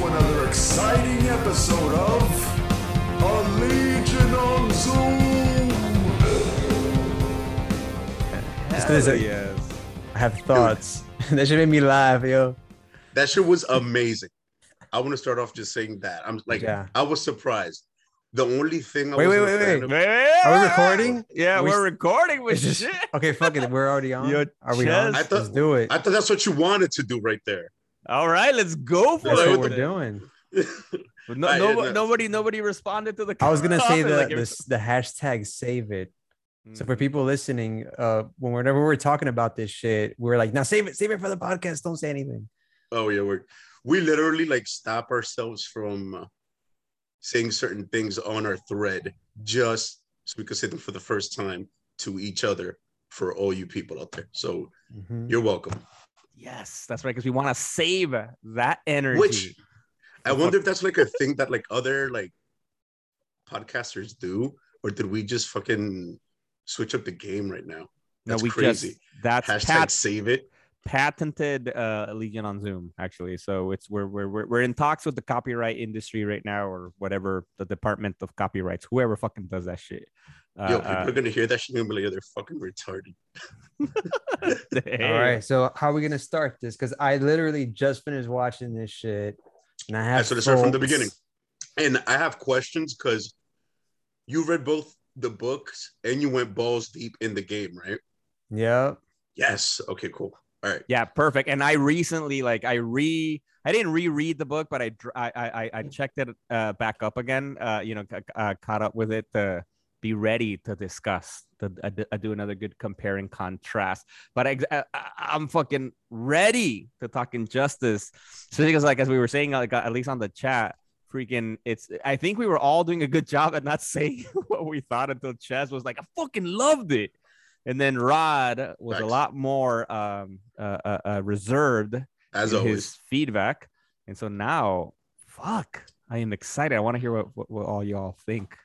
to another exciting episode of A Legion on Zoom. Just 'cause Hell I- yes. I have thoughts. that should make me laugh, yo. That shit was amazing. I want to start off just saying that. I'm like, Yeah. I was surprised. The only thing I Wait, was wait, wait, wait. Are we recording? Yeah, We we're recording with shit. Okay, fuck it. We're already on. Yo, Are we Chess. on? I thought- Let's do it. I thought that's what you wanted to do right there. All right, let's go for That's it. what what we're doing. But No, no- no. nobody, nobody responded to the. I was gonna say comment, the like, the, the hashtag save it. So Mhm. for people listening, uh, when whenever we're talking about this shit, we're like, now save it, save it for the podcast. Don't say anything. Oh yeah, we're we literally like stop ourselves from uh, saying certain things on our thread just so we could say them for the first time to each other for all you people out there. So Mhm. you're welcome. Yes, that's right. Because we want to save that energy. Which I wonder if that's like a thing that like other like podcasters do, or did we just fucking switch up the game right now? no, That's we crazy. just that's Hashtag pat- save it. patented uh Legion on Zoom actually. So it's we're, we're we're we're in talks with the copyright industry right now, or whatever the Department of Copyrights, whoever fucking does that shit. Uh, Yo, people uh, are gonna hear that shit and be like, "Yo, they're fucking retarded. All right. So how are we gonna start this? Because I literally just finished watching this shit, and I have That's what I started from the beginning. And I have questions because you read both the books and you went balls deep in the game, right? Yeah. Yes. Okay, cool. All right. Yeah, perfect. And I recently, like, I re, I didn't reread the book, but I, dr- I, I, I- I checked it uh, back up again. Uh, you know, c- uh, caught up with it to be ready to discuss, to uh, d- uh, do another good compare and contrast. But I, I, I'm fucking ready to talk injustice. So because, like, as we were saying, like, uh, at least on the chat. Freaking, it's. I think we were all doing a good job at not saying what we thought until Chess was like, "I fucking loved it," and then Rod was a lot more um, uh, uh, uh, reserved As always. his feedback. And so now, fuck, I am excited. I want to hear what, what, what all y'all think.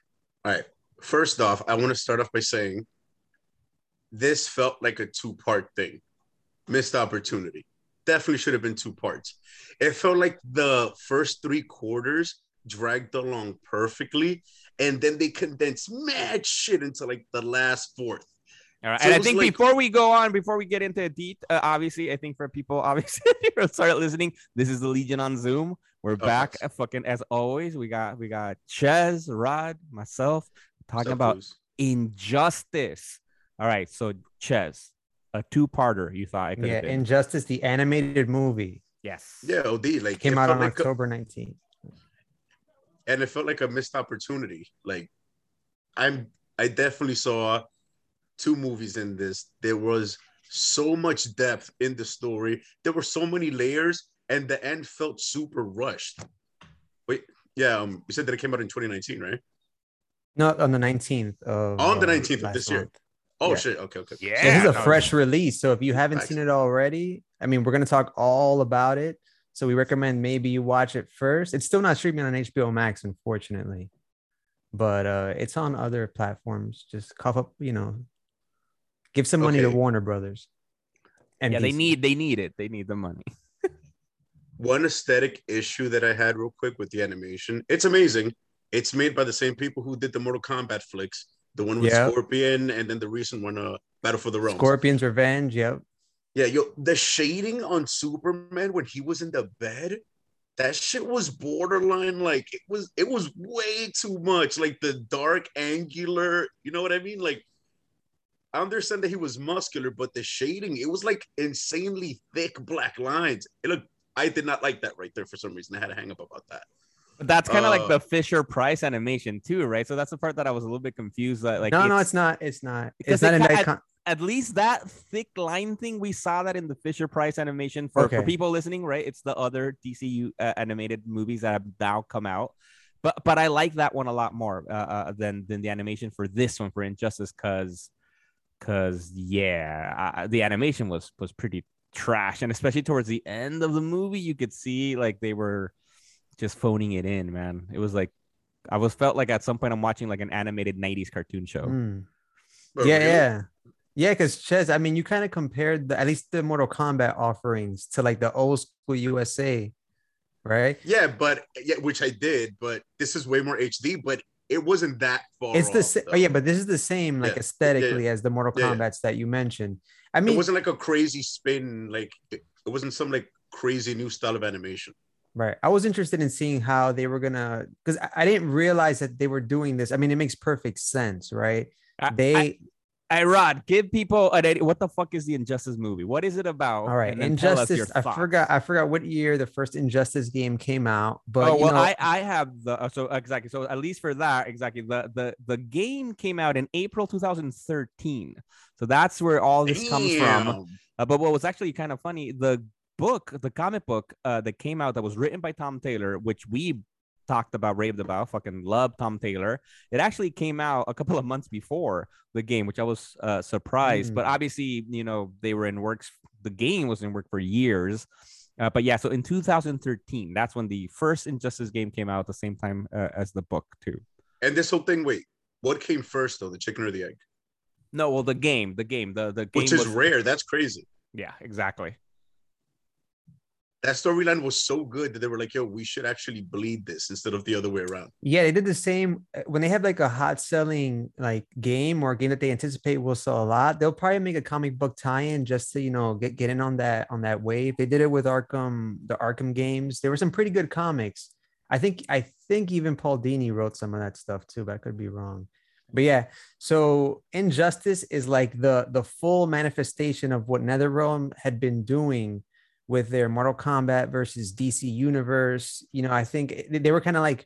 All right. First off, I want to start off by saying this felt like a two part thing. Missed opportunity. Definitely should have been two parts. It felt like the first three quarters dragged along perfectly, and then they condensed mad shit into like the last fourth. All right. So and I think like- before we go on, before we get into deep, uh, obviously, I think for people, obviously, if you start listening, this is the Legion on Zoom. We're back, uh, fucking as always. We got we got Ches, Rod, myself talking Sup, about Luz? injustice. All right, so Ches, a two-parter. You thought it could Yeah. have been? Injustice, the animated movie, yes. Yeah, OD. Like came out on like October 19th. and it felt like a missed opportunity. Like I'm I definitely saw two movies in this. There was so much depth in the story. There were so many layers, and the end felt super rushed. Wait, yeah, um, you said that it came out in 2019, right? No, on the 19th of On the uh, 19th of this year. month. Oh Yeah. shit. Okay, okay. Yeah. So this is a no, fresh release. So if you haven't Nice. seen it already, I mean, we're gonna talk all about it. So we recommend maybe you watch it first. It's still not streaming on HBO Max, unfortunately, but uh, it's on other platforms. Just cough up, you know, give some money to Warner Brothers. And yeah, they need they need it. They need the money. One aesthetic issue that I had real quick with the animation. It's amazing. It's made by the same people who did the Mortal Kombat flicks, the one with Yeah. Scorpion, and then the recent one, uh, Battle for the Realms. Scorpion's Revenge. Yep. Yeah, yo, the shading on Superman when he was in the bed, that shit was borderline like it was it was way too much. Like the dark angular, you know what I mean? Like I understand that he was muscular, but the shading, it was like insanely thick black lines. It looked I did not like that right there for some reason. I had a hang up about that. But that's kind of like Uh, the Fisher Price animation too, right? So that's the part that I was a little bit confused. That like no, no, it's not. It's not. because It's not they in ca- at- Con- at least that thick line thing we saw that in the Fisher Price animation for, for people listening, right? It's the other DCU uh, animated movies that have now come out. But but I like that one a lot more uh, uh, than than the animation for this one for Injustice because because yeah, uh, the animation was was pretty trash, and especially towards the end of the movie, you could see like they were just phoning it in, man. It was like I was felt like at some point I'm watching like an animated '90s cartoon show. Mm. But yeah, really, yeah. Yeah, because Ches, I mean, you kind of compared the, at least the Mortal Kombat offerings to like the old school USA right? Yeah, but yeah, which I did, but this is way more HD, but it wasn't that far. It's the off, same. though. Oh, yeah, but this is the same, like Yeah. aesthetically, as the Mortal Yeah, yeah. Kombat's that you mentioned. I mean, it wasn't like a crazy spin, like it, it wasn't some like crazy new style of animation. Right. I was interested in seeing how they were gonna because I, I didn't realize that they were doing this. I mean, it makes perfect sense, right? I- They I, Hey, Rod, give people an idea. What the fuck is the Injustice movie? What is it about? all right. And then tell us your Injustice. I thoughts. forgot. I forgot what year the first Injustice game came out, but oh you well, know, I I have the uh, so exactly so at least for that exactly the the the game came out in April 2013, so that's where all this comes from. Uh, but what was actually kind of funny, the book, the comic book uh, that came out that was written by Tom Taylor, which we talked about, raved about, fucking love Tom Taylor. It actually came out a couple of months before the game, which I was uh, surprised. But Mm. obviously, you know, they were in works. The game was in work for years. Uh, but yeah, so in 2013, that's when the first Injustice game came out at the same time uh, as the book too. And this whole thing, wait, what came first though, the chicken or the egg? No, well, the game, the game, the the game Which is was- rare. That's crazy. Yeah, exactly. That storyline was so good that they were like, "Yo, we should actually bleed this instead of the other way around." yeah, they did the same uh, when they have like a hot selling like game or game that they anticipate will sell a lot. They'll probably make a comic book tie-in just to you know get get in on that on that wave. They did it with Arkham, the Arkham games. There were some pretty good comics. I think I think even Paul Dini wrote some of that stuff too, but I could be wrong. But yeah, so Injustice is like the the full manifestation of what NetherRealm had been doing with their Mortal Kombat versus DC universe. You know, I think they were kind of like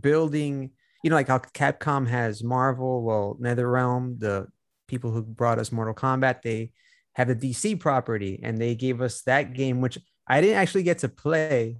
building, you know, like how Capcom has Marvel, well, NetherRealm, the people who brought us Mortal Kombat, they have the DC property and they gave us that game, which I didn't actually get to play.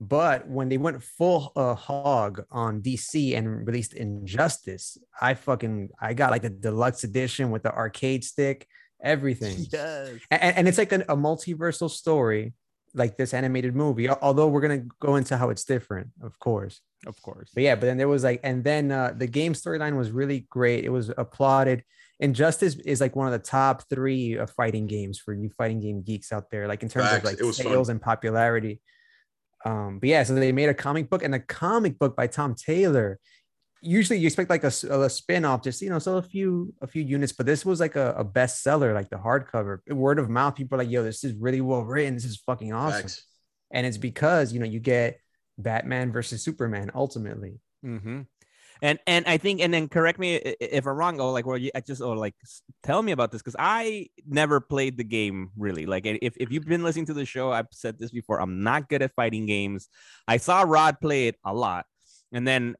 But when they went full uh, hog on DC and released Injustice, I fucking I got like the deluxe edition with the arcade stick, everything Yes. and, and it's like an, a multiversal story like this animated movie although we're going to go into how it's different of course Of course. but yeah but then there was like and then uh, the game storyline was really great it was applauded injustice is like one of the top three of fighting games for you fighting game geeks out there like in terms Facts. of like It was fun. sales and popularity um but yeah so they made a comic book and the comic book by tom taylor usually you expect like a spin-off just you know sell a few a few units but this was like a, a bestseller like the hardcover word of mouth people are like yo this is really well written this is fucking awesome and it's because you know you get batman versus superman ultimately Mm-hmm. And and I think and then correct me if I'm wrong. Or like, well, you I just or like tell me about this because I never played the game really. Like, if if you've been listening to the show, I've said this before. I'm not good at fighting games. I saw Rod play it a lot, and then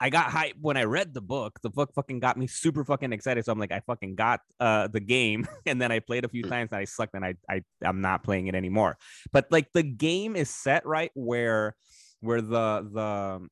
I got hyped when I read the book. The book fucking got me super fucking excited. So I'm like, I fucking got uh the game, and then I played a few times and I sucked, and I I I'm not playing it anymore. But like the game is set right where where the the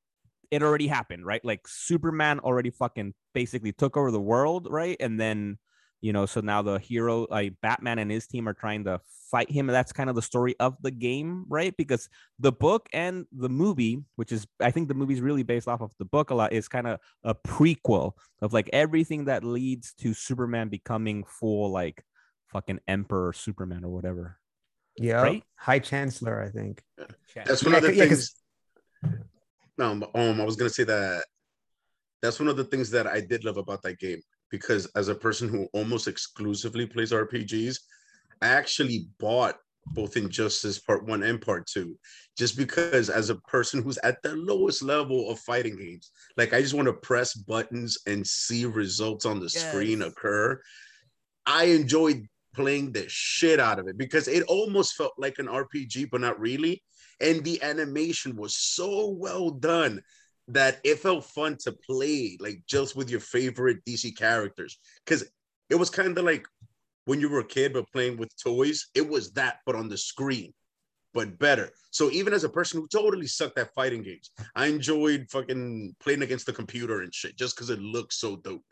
it already happened, right? Like Superman already fucking basically took over the world, right? And then, you know, so now the hero, like Batman and his team are trying to fight him. That's kind of the story of the game, right? Because the book and the movie, which is, I think the movie's really based off of the book a lot, is kind of a prequel of like everything that leads to Superman becoming full, like fucking Emperor Superman or whatever. yeah Right? high chancellor i think That's one Yeah, of the yeah, 'cause- things. No, um, I was gonna say that. That's one of the things that I did love about that game because as a person who almost exclusively plays RPGs, I actually bought both Injustice Part One and Part Two, just because as a person who's at the lowest level of fighting games, like I just want to press buttons and see results on the screen occur. I enjoyed playing the shit out of it because it almost felt like an RPG, but not really. And the animation was so well done that it felt fun to play, like just with your favorite DC characters. Because it was kind of like when you were a kid, but playing with toys. It was that, but on the screen, but better. So even as a person who totally sucked at fighting games, I enjoyed fucking playing against the computer and shit just because it looked so dope.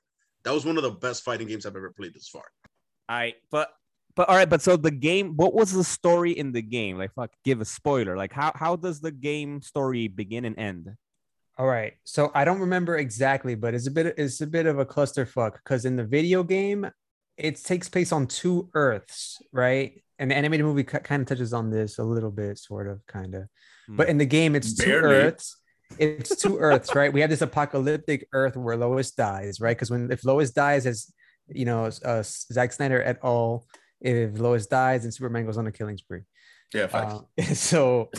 That was one of the best fighting games I've ever played this far. I but but all right, but so the game, what was the story in the game? Like fuck, give a spoiler. Like how how does the game story begin and end? All right. So I don't remember exactly, but it's a bit it's a bit of a clusterfuck because in the video game, it takes place on two Earths, right? and the animated movie kind of touches on this a little bit, sort of, kind of. Hmm. But in the game, it's two Barely. Earths. It's two Earths, right? We have this apocalyptic Earth where Lois dies, right? Because when if Lois dies, as you know, uh, Zack Snyder et al. If Lois dies, then Superman goes on a killing spree. Yeah. Uh, so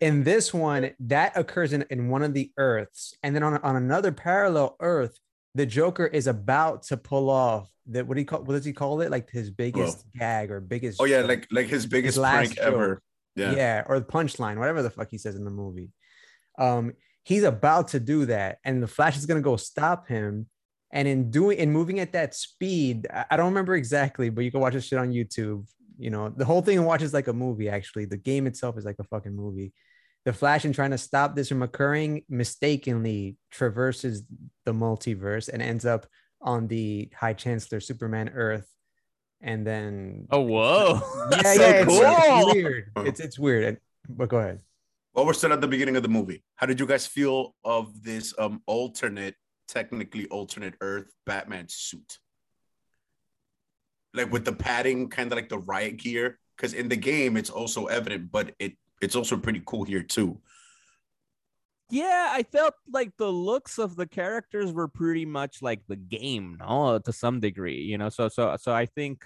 in this one, that occurs in, in one of the Earths, and then on, on another parallel Earth, the Joker is about to pull off that. What do you call? What does he call it? Like his biggest gag or biggest? oh yeah, like like his biggest last prank ever. joke. Yeah. yeah, or the punchline, whatever the fuck he says in the movie. Um, he's about to do that, and the Flash is gonna go stop him. And in doing in moving at that speed, I I don't remember exactly, but you can watch this shit on YouTube. You know, the whole thing watches like a movie. Actually, the game itself is like a fucking movie. The Flash, and trying to stop this from occurring, mistakenly traverses the multiverse and ends up on the High Chancellor Superman Earth, and then Oh whoa! yeah, yeah, so it's, cool. it's weird. It's it's weird. And- But go ahead. Well, we're still at the beginning of the movie. How did you guys feel of this um alternate, technically alternate Earth Batman suit? Like with the padding, kind of like the riot gear. Because in the game, it's also evident, but it it's also pretty cool here too. Yeah, I felt like the looks of the characters were pretty much like the game, no, to some degree, you know. So, so, so I think,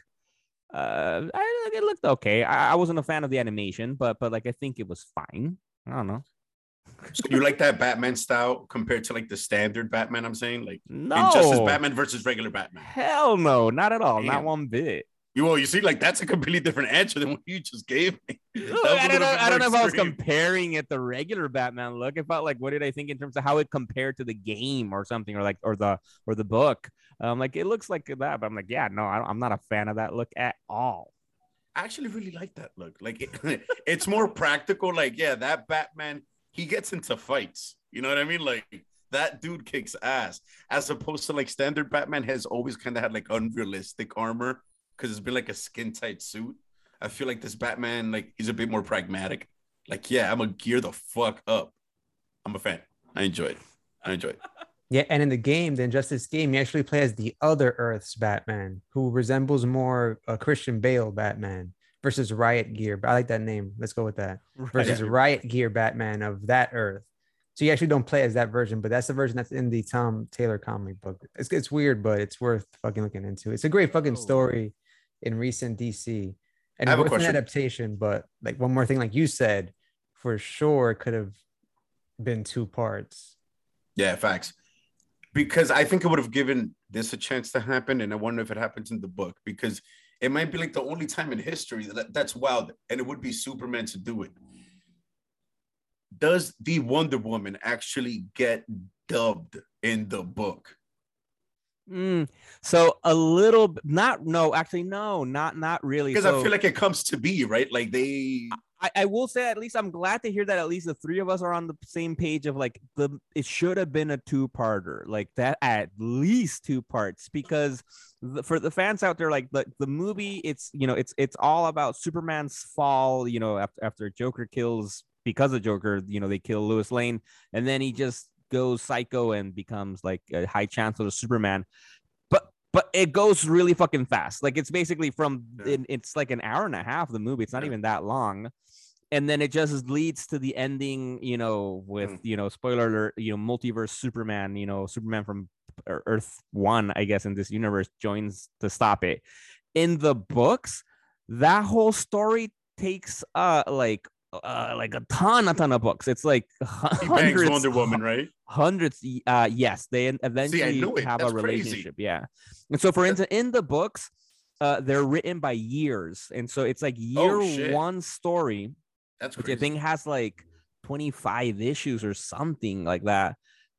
uh, I it looked okay. I, I wasn't a fan of the animation, but, but like I think it was fine. I don't know. So you like that Batman style compared to like the standard Batman? I'm saying like No, Injustice Batman versus regular Batman. Hell no, not at all, not one bit. You well, you see, like that's a completely different answer than what you just gave me. That was a I don't know. I don't know if I was comparing it the regular Batman look. It felt like what did I think in terms of how it compared to the game or something, or like or the or the book. Um, like it looks like that, but I'm like, yeah, no, I, I'm not a fan of that look at all. I actually really like that look. Like it, it's more practical. Like, yeah, that Batman, he gets into fights. You know what I mean? Like that dude kicks ass. As opposed to like standard Batman has always kind of had like unrealistic armor because it's been like a skin tight suit. I feel like this Batman, like he's a bit more pragmatic. Like, yeah, I'm gonna gear the fuck up. I'm a fan. I enjoy it. I enjoy it. Yeah, and in the game, the Injustice game, you actually play as the other Earth's Batman, who resembles more a Christian Bale Batman versus Riot Gear. But I like that name. Let's go with that. Versus Riot Gear Batman of that Earth. So you actually don't play as that version, but that's the version that's in the Tom Taylor comic book. It's it's weird, but it's worth fucking looking into. It's a great fucking Oh. story in recent DC, and I have a worth an adaptation. But like one more thing, like you said, for sure, it could have been two parts. Yeah, facts. Because I think it would have given this a chance to happen, and I wonder if it happens in the book because it might be like the only time in history that that's wild, and it would be Superman to do it. Does the Wonder Woman actually get dubbed in the book? Mm, so a little, not no, actually no, not not really. Because So I feel like it comes to be right. Like they, I, I will say at least I'm glad to hear that at least the three of us are on the same page of like the it should have been a two-parter like that at least two parts because the, for the fans out there like the, the movie it's you know it's it's all about Superman's fall you know after after Joker kills because of Joker you know they kill Lois Lane and then he just goes psycho and becomes like a high chancellor of Superman but it goes really fucking fast like it's basically from Yeah. it, it's like an hour and a half the movie it's not Yeah. even that long and then it just leads to the ending you know with Mm. you know spoiler alert you know multiverse superman you know superman from earth one i guess in this universe joins to stop it in the books that whole story takes uh like uh like a ton a ton of books it's like he bangs hundreds Wonder Woman, right? hundreds uh yes they eventually it. have a That's crazy. relationship yeah and so for instance in the books uh they're written by years and so it's like year Oh, one story That's which crazy. i think has like 25 issues or something like that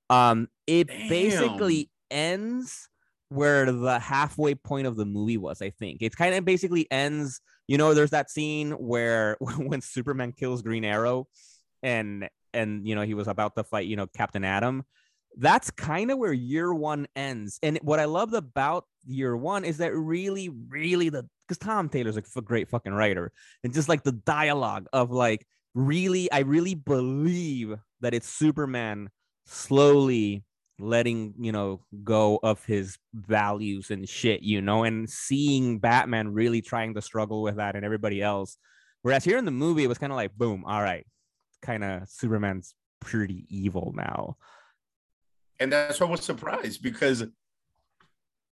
um it basically ends where the halfway point of the movie was i think it kind of basically ends you know there's that scene where when superman kills green arrow and and you know he was about to fight you know captain atom that's kind of where year one ends. And what i loved about year one is that really really the because tom taylor's a great fucking writer. And just like the dialogue of like really i really believe that it's superman slowly letting you know go of his values and shit, you know, and seeing Batman really trying to struggle with that and everybody else. Whereas here in the movie, it was kind of like, boom, all right, kind of Superman's pretty evil now. And that's why I was surprised because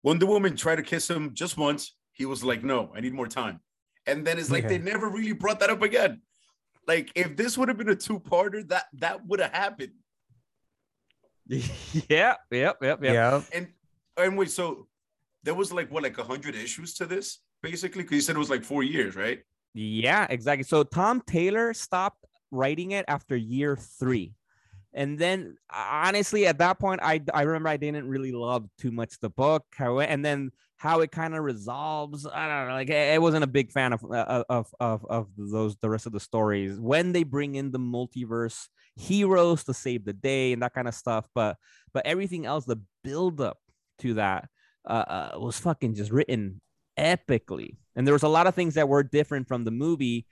Wonder Woman tried to kiss him just once. He was like, no, I need more time. And then it's like Okay. they never really brought that up again. Like if this would have been a two-parter, that that would have happened. Yeah, yep, yep, yep. Yeah. And and wait, so there was like what, like a hundred issues to this, basically? Because you said it was like four years, right? Yeah, exactly. So Tom Taylor stopped writing it after year three. And then honestly, at that point, I I remember I didn't really love too much the book. And then how it kind of resolves. I don't know. Like I I wasn't a big fan of uh, of of of those the rest of the stories when they bring in the multiverse heroes to save the day and that kind of stuff. But but everything else, the build up to that uh, uh, was fucking just written epically. And there was a lot of things that were different from the movie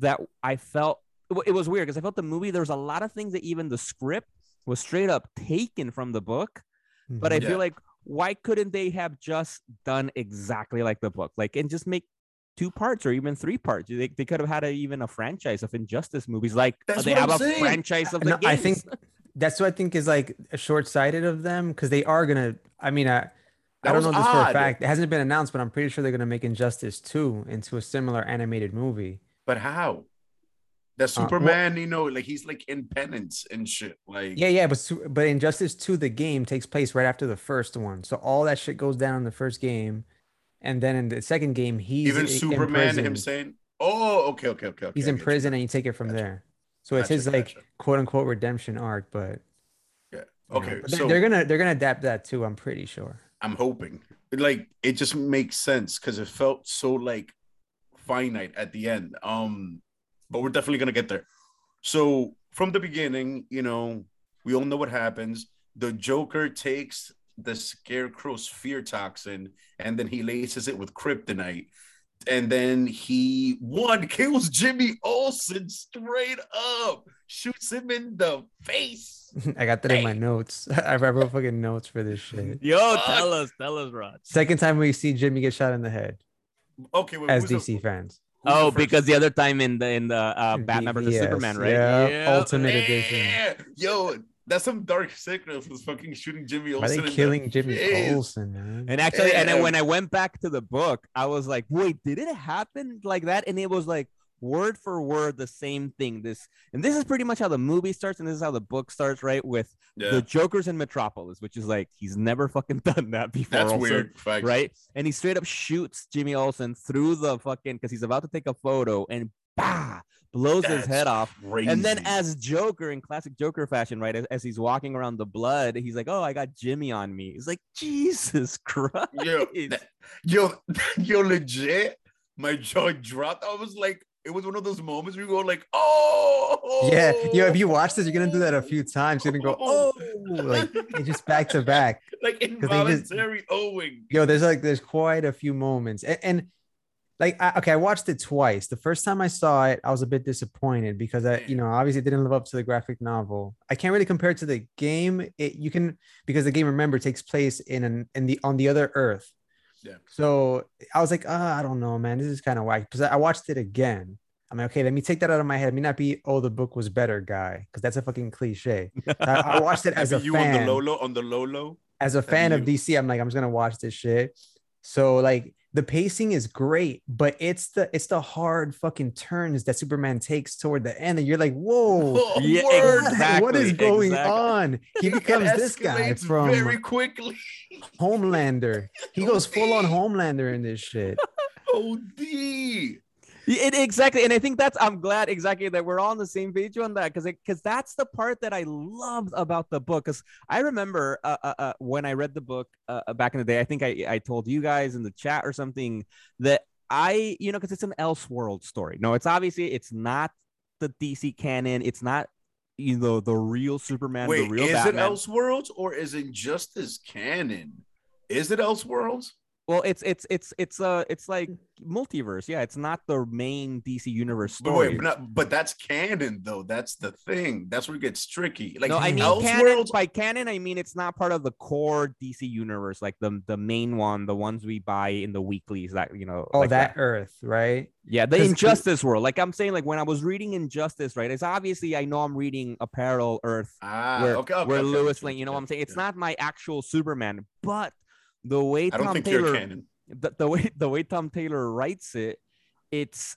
that I felt it it was weird because I felt the movie there was a lot of things that even the script was straight up taken from the book. But I Yeah. feel like why couldn't they have just done exactly like the book, like and just make two parts or even three parts? They, they could have had a, even a franchise of Injustice movies, like That's they what have I'm a saying. franchise of the No, I think that's what I think is like short sighted of them because they are gonna. I mean, I, I don't know this for a fact. It hasn't been announced, but I'm pretty sure they're gonna make Injustice 2 into a similar animated movie. But how? That Uh, well- Superman, you know, like he's like in penance and shit. Like Yeah, yeah, but but Injustice 2, the game takes place right after the first one, so all that shit goes down in the first game, and then in the second game, he's even Superman him saying, "Oh, okay, okay, okay, okay." he's in get you. prison, and you take it from Gotcha. there. So it's Gotcha, his like gotcha. quote unquote redemption arc, but Yeah. you know, Okay. but so they're gonna they're gonna adapt that too. I'm pretty sure. I'm hoping. Like it just makes sense because it felt so like finite at the end. Um, but we're definitely gonna get there. So from the beginning, you know, we all know what happens. The Joker takes the Scarecrow's fear toxin and then he laces it with kryptonite. And then he one kills Jimmy Olsen straight up, shoots him in the face. I got that in my notes. I wrote fucking notes for this shit. Yo, Fuck. tell us, tell us, Rod. Second time we see Jimmy get shot in the head Okay, wait, as who's the- DC fans. Who's Oh, first? because the other time in the in the uh, Batman versus Superman, right? yeah, yeah. Ultimate edition. Yo, that's some dark sickness was fucking shooting Jimmy Why Olsen. are in they the killing Jimmy face. Olsen, man? And actually, and then when I went back to the book, I was like, wait, did it happen like that? And it was like word for word the same thing. This and this is pretty much how the movie starts, and this is how the book starts, right? With Yeah, the Joker's in Metropolis, which is like he's never fucking done that before. that's also, weird. Facts. right? And he straight up shoots Jimmy Olsen through the fucking because he's about to take a photo and bah blows his head off. And then as Joker in classic Joker fashion, right? As, as he's walking around the blood, he's like, "Oh, I got Jimmy on me." He's like, "Jesus Christ!" yo, that- yo, yo, legit, my jaw dropped. I was like, it was one of those moments where you go like, oh, Yeah, yo, if you watch this, you're gonna do that a few times. You're gonna go, oh, like just back to back. like they just- involuntary owing. Yo, there's like there's quite a few moments, and, and like I, okay, I watched it twice. The first time I saw it, I was a bit disappointed because I, you know, obviously it didn't live up to the graphic novel. I can't really compare it to the game. It you can because the game, remember, takes place in an in the on the other Earth. Yeah. So I was like, ah, I don't know, man. This is kind of whack. Because I watched it again. I'm like, okay, let me take that out of my head. Let me not be, oh, the book was better, guy, because that's a fucking cliche. I, I watched it as a you fan on the Lolo on the Lolo. as a fan of DC, I'm like, I'm just gonna watch this shit. So like the pacing is great, but it's the it's the hard fucking turns that Superman takes toward the end, and you're like, whoa, Oh, Yeah, word. what- what is going exactly. on? He becomes this guy from very quickly. Homelander. He goes full on oh, Homelander in this shit. Oh, OD. It, exactly, and I think that's. I'm glad exactly that we're all on the same page on that because it because that's the part that I loved about the book. Because I remember uh, uh, uh, when I read the book uh, uh, back in the day. I think I I told you guys in the chat or something that I you know because it's an Elseworld story. No, it's obviously it's not the DC canon. It's not you know the real Superman. Wait, the real is Batman. it Elseworlds or is Injustice canon? Is it Elseworlds? Well, it's it's it's it's uh it's like multiverse. Yeah, it's not the main DC universe But story. wait, but, not, but that's canon though. That's the thing. That's where it gets tricky. Like no, I mean canon. By canon, I mean it's not part of the core DC universe, like the the main one, the ones we buy in the weeklies. That you know. Oh, like that Earth, right? Yeah, the Injustice world. Like I'm saying, like when I was reading Injustice, right? It's obviously I know I'm reading a parallel Earth ah, where, okay, okay, where okay, Lois okay, Lane. You know yeah, what I'm saying? It's yeah. not my actual Superman, but the way I don't Tom think Taylor, you're canon. the, the way the way Tom Taylor writes it, it's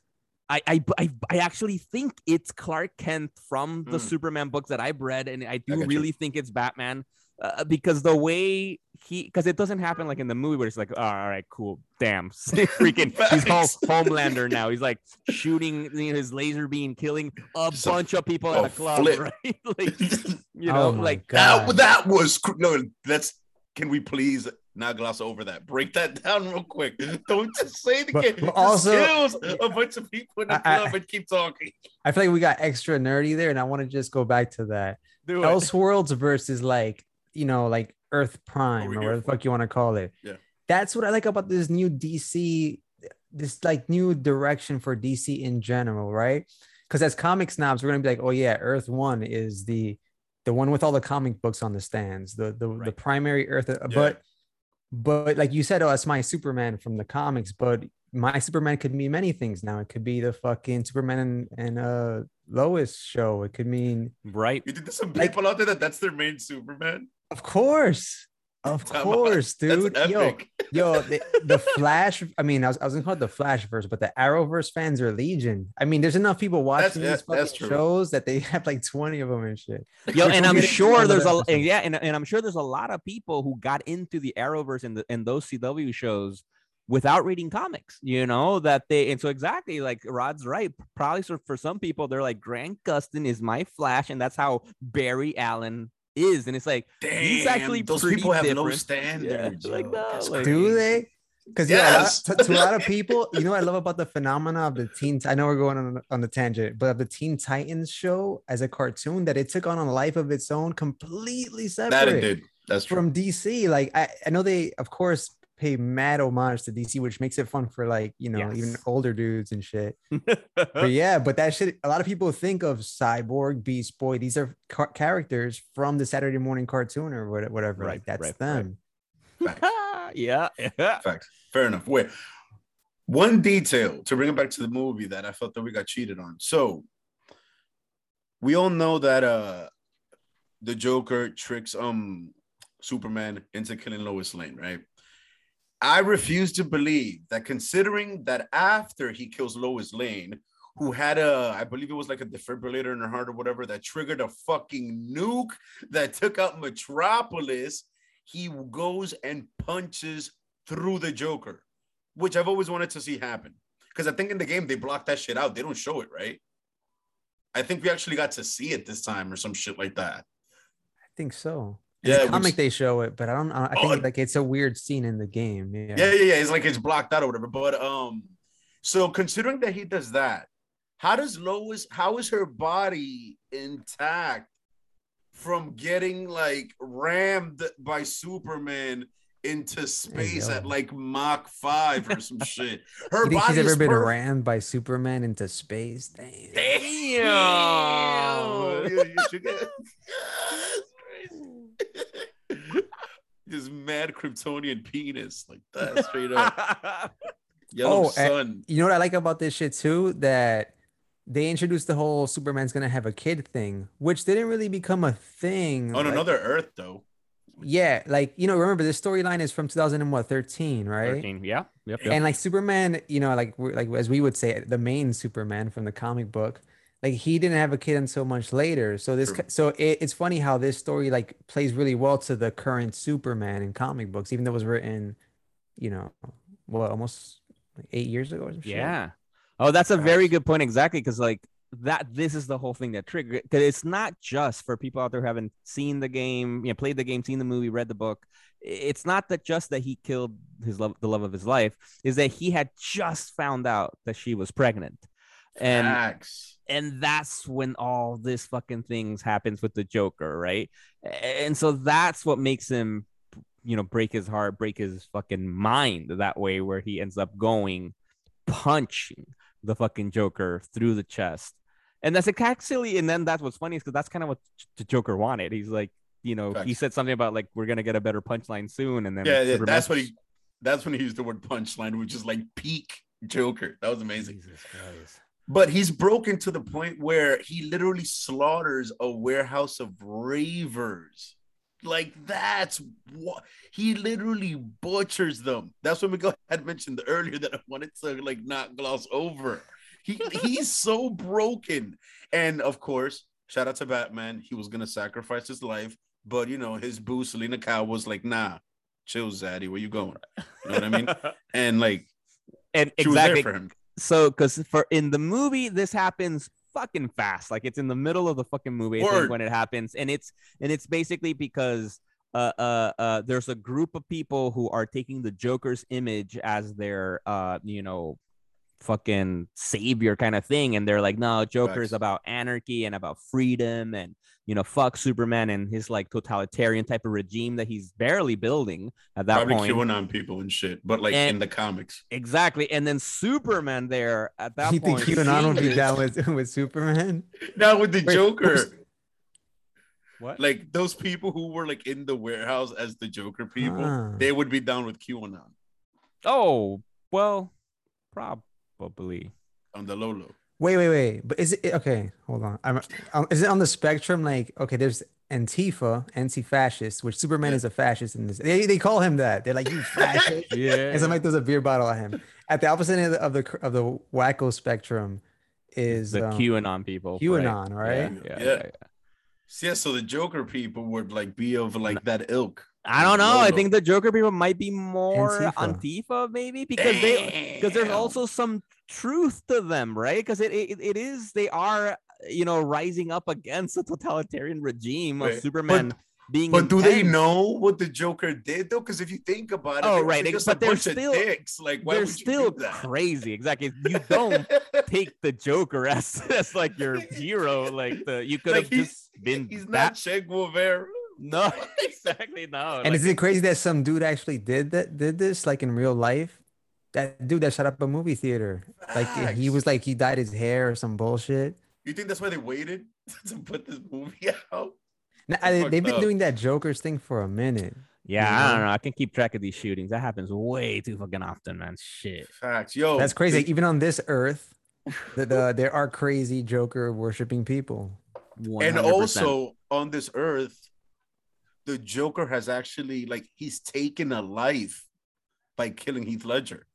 I, I I I actually think it's Clark Kent from the Hmm. Superman books that I've read, and I do got you. really think it's Batman. Uh, because the way he, because it doesn't happen like in the movie where it's like, oh, all right, cool, damn, freaking, he's home, Homelander now. He's like shooting you know, his laser beam, killing a Just a- bunch of people at a a club, flip. right? like, you Oh know, my like God. That, that was no. Let's can we please not gloss over that? Break that down real quick. Don't just say it But- again. but Just also- kills a bunch of people in the I- I- and keep talking. I feel like we got extra nerdy there, and I want to just go back to that. do it. Elseworlds versus like you know like Earth Prime or whatever the fuck you want to call it. Yeah. That's what I like about this new DC, this like new direction for DC in general, right? Because as comic snobs, we're gonna be like, oh yeah, Earth One is the the one with all the comic books on the stands, the the, the primary Earth. uh, But but like you said, oh, that's my Superman from the comics. But my Superman could mean many things now. It could be the fucking Superman and, and uh Lois show. It could mean, right? You think there's some Like- people out there that that's their main Superman? of course, of Come on, course, That's dude. Yo, epic. yo, the, the Flash. I mean, I was, I was gonna call it the Flash verse, but the Arrowverse fans are legion. I mean, there's enough people watching That's- these that- that's fucking true. shows that they have like 20 of them and shit. Yo, Which and I'm sure there's a another episode. yeah, and, and I'm sure there's a lot of people who got into the Arrowverse and the and those CW shows without reading comics. You know that they and so exactly like Rod's right. Probably for, for some people they're like Grant Gustin is my Flash, and that's how Barry Allen is, and it's like Damn, He's actually those pretty people have no different. standards. Yeah, like yo. that, like- Do they? Because Yes. yeah, to, to a lot of people, you know, what I love about the phenomena of the Teen. I know we're going on on the tangent, but of the Teen Titans show as a cartoon, that it took on a life of its own, completely separate That it did. That's true. from DC. Like I, I know they, of course, pay mad homage to DC, which makes it fun for like you know even older dudes and shit. But yeah, but that shit. A lot of people think of Cyborg, Beast Boy. These are ca- characters from the Saturday morning cartoon or whatever. Right, like that's right, right. them. Facts. yeah, yeah. Facts. Fair enough. Wait. One detail to bring it back to the movie that I felt that we got cheated on. So we all know that uh the Joker tricks um Superman into killing Lois Lane, right? I refuse to believe that considering that after he kills Lois Lane, who had a, I believe it was like a defibrillator in her heart or whatever, that triggered a fucking nuke that took out Metropolis, he goes and punches through the Joker, which I've always wanted to see happen. Because I think in the game they block that shit out. They don't show it, right? I think we actually got to see it this time or some shit like that. I think so. In Yeah, the which- comic they show it, but I don't. I think Oh, like it's a weird scene in the game. Yeah. Yeah, yeah, yeah. It's like it's blocked out or whatever. But um, so considering that he does that, how does Lois? How is her body intact from getting like rammed by Superman into space at like Mach five or some shit? Her You think body ever been perfect. rammed by Superman into space? Damn. Damn. You- you should get- Just mad Kryptonian penis like that, straight up. Yellow Oh, and- sun. You know what I like about this shit too? That they introduced the whole Superman's gonna have a kid thing, which didn't really become a thing. On like- another Earth, though. Yeah, like you know, remember this storyline is from 2013, right? 13. Yeah. Yep. yep. And like Superman, you know, like we're, like as we would say, the main Superman from the comic book, like he didn't have a kid until much later. So this, True. so it, it's funny how this story like plays really well to the current Superman in comic books, even though it was written, you know, well, almost like eight years ago or some shit. Yeah. Oh, that's a very good point. Exactly. Because, like, that this is the whole thing that triggered because it's not just for people out there who haven't seen the game, you know, played the game, seen the movie, read the book. It's not that just that he killed his love, the love of his life, is that he had just found out that she was pregnant. And Facts. and that's when all this fucking things happens with the Joker, right? And so that's what makes him you know break his heart, break his fucking mind that way, where he ends up going punching the fucking Joker through the chest. And that's actually, and then that's what's funny is because that's kind of what the Joker wanted. He's like, you know, he said something about like we're gonna get a better punchline soon, and then Yeah, yeah, that's what he. That's when he used the word punchline, which is like peak Joker. That was amazing. Jesus Christ. But he's broken to the point where he literally slaughters a warehouse of ravers. Like that's what he literally butchers them. That's what Miguel had mentioned earlier that I wanted to like not gloss over. He he's so broken. And of course, shout out to Batman. He was gonna sacrifice his life, but you know, his boo Selina Kyle was like, nah, chill, Zaddy, where you going? You know what I mean? And like and exactly was there for him. so because for in the movie this happens fucking fast like it's in the middle of the fucking movie think, when it happens and it's and it's basically because uh, uh, uh, there's a group of people who are taking the Joker's image as their, uh, you know, fucking savior kind of thing, and they're like, no, Joker is Facts. about anarchy and about freedom, and you know, fuck Superman and his like totalitarian type of regime that he's barely building at that point. Probably point. QAnon people and shit, but like And- in the comics. Exactly. And then Superman there at that you think point. QAnon would be down with with Superman? Now with the Wait, Joker, who's- What? like those people who were like in the warehouse as the Joker people, Ah. they would be down with QAnon Oh, well, probably. on the Lolo. Wait, wait, wait. But is it okay? Hold on. I'm, um, is it on the spectrum? Like, okay, there's Antifa, anti-fascist, which Superman Yeah. is a fascist in this. They, they call him that. They're like, you fascist. Yeah. and somebody throws a beer bottle at him. At the opposite end of the of the, of the wacko spectrum is the um, QAnon people. QAnon, right? Yeah. yeah, Yeah. yeah, yeah. Yeah, so the Joker people would like be of like that ilk. I don't know. I think the Joker people might be more Antifa. Antifa, maybe because they because there's also some truth to them, right? Because it, it it is they are you know rising up against the totalitarian regime of Wait, Superman being. But do they know what the Joker did though? Because if you think about it, Oh, right, just but a they're bunch still- of dicks. Like, why They're still you do that? crazy. Exactly. You don't take the Joker as, as like your hero. Like the you could have he's- just been He's not that. Che Guevara. No, exactly. No. And like- is it crazy that some dude actually did that? Did this like in real life? That dude that shut up a movie theater. Like he was like he dyed his hair or some bullshit. You think that's why they waited to put this movie out? Now, I- they've been up. doing that Joker's thing for a minute. yeah, you I don't know? know. I can keep track of these shootings. That happens way too fucking often, man. Shit. Facts, yo. That's crazy. they- Even on this earth, the, the, uh, there are crazy Joker worshiping people. and 100%. also on this earth, the Joker has actually like he's taken a life by killing Heath Ledger.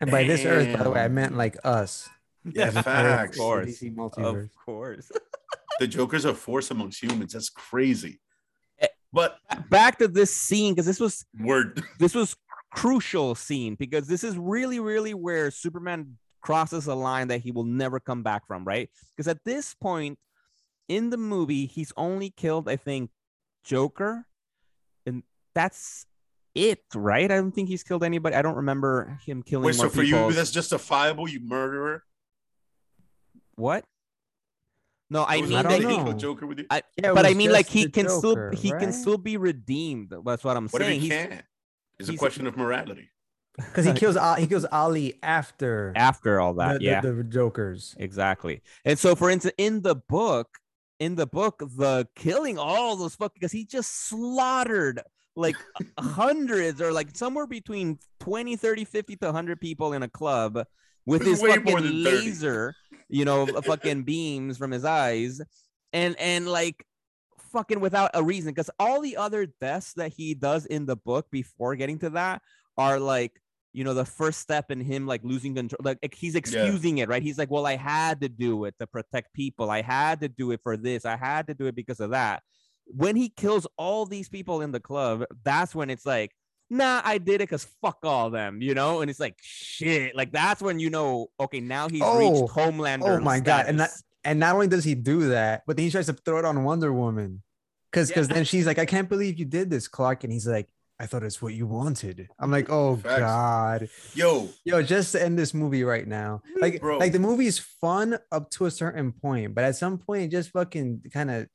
And by this earth, by the way, I meant like us. Yeah, facts. Of course. Of course. The Joker's a force amongst humans. That's crazy. Eh. But Back to this scene because this was word, this was crucial scene because this is really really where superman crosses a line that he will never come back from right because at this point in the movie he's only killed i think joker and that's it right i don't think he's killed anybody i don't remember him killing wait, more so for people you, that's justifiable, you murderer. what no i It was mean I don't to he, kill know. Joker with you. I, Yeah, but i mean like he the can still Joker, he can still be redeemed that's what i'm What saying he He's- can't? It's a question of morality. Because he kills he kills Ali after after all that the, yeah the, the Jokers. Exactly. And so, for instance, in the book, in the book, the killing all those fucking because he just slaughtered like hundreds or like somewhere between 20, 30, 50 to 100 people in a club with his way fucking more than 30. laser, you know, fucking beams from his eyes. And and like fucking without a reason because all the other deaths that he does in the book before getting to that are like you know the first step in him like losing control like like, he's excusing it right? He's like well i had to do it to protect people. I had to do it for this. I had to do it because of that when he kills all these people in the club that's when it's like nah i did it because fuck all them you know and it's like shit like that's when you know okay now he's Oh, reached homelander oh my God, and that- And not only does he do that, but then he tries to throw it on Wonder Woman. Cause because then she's like, I can't believe you did this, Clark. And he's like, I thought it's what you wanted. I'm like, oh Facts. God. Yo, Yo, just to end this movie right now. Like, Bro. like the movie's fun up to a certain point, but at some point it just fucking kind of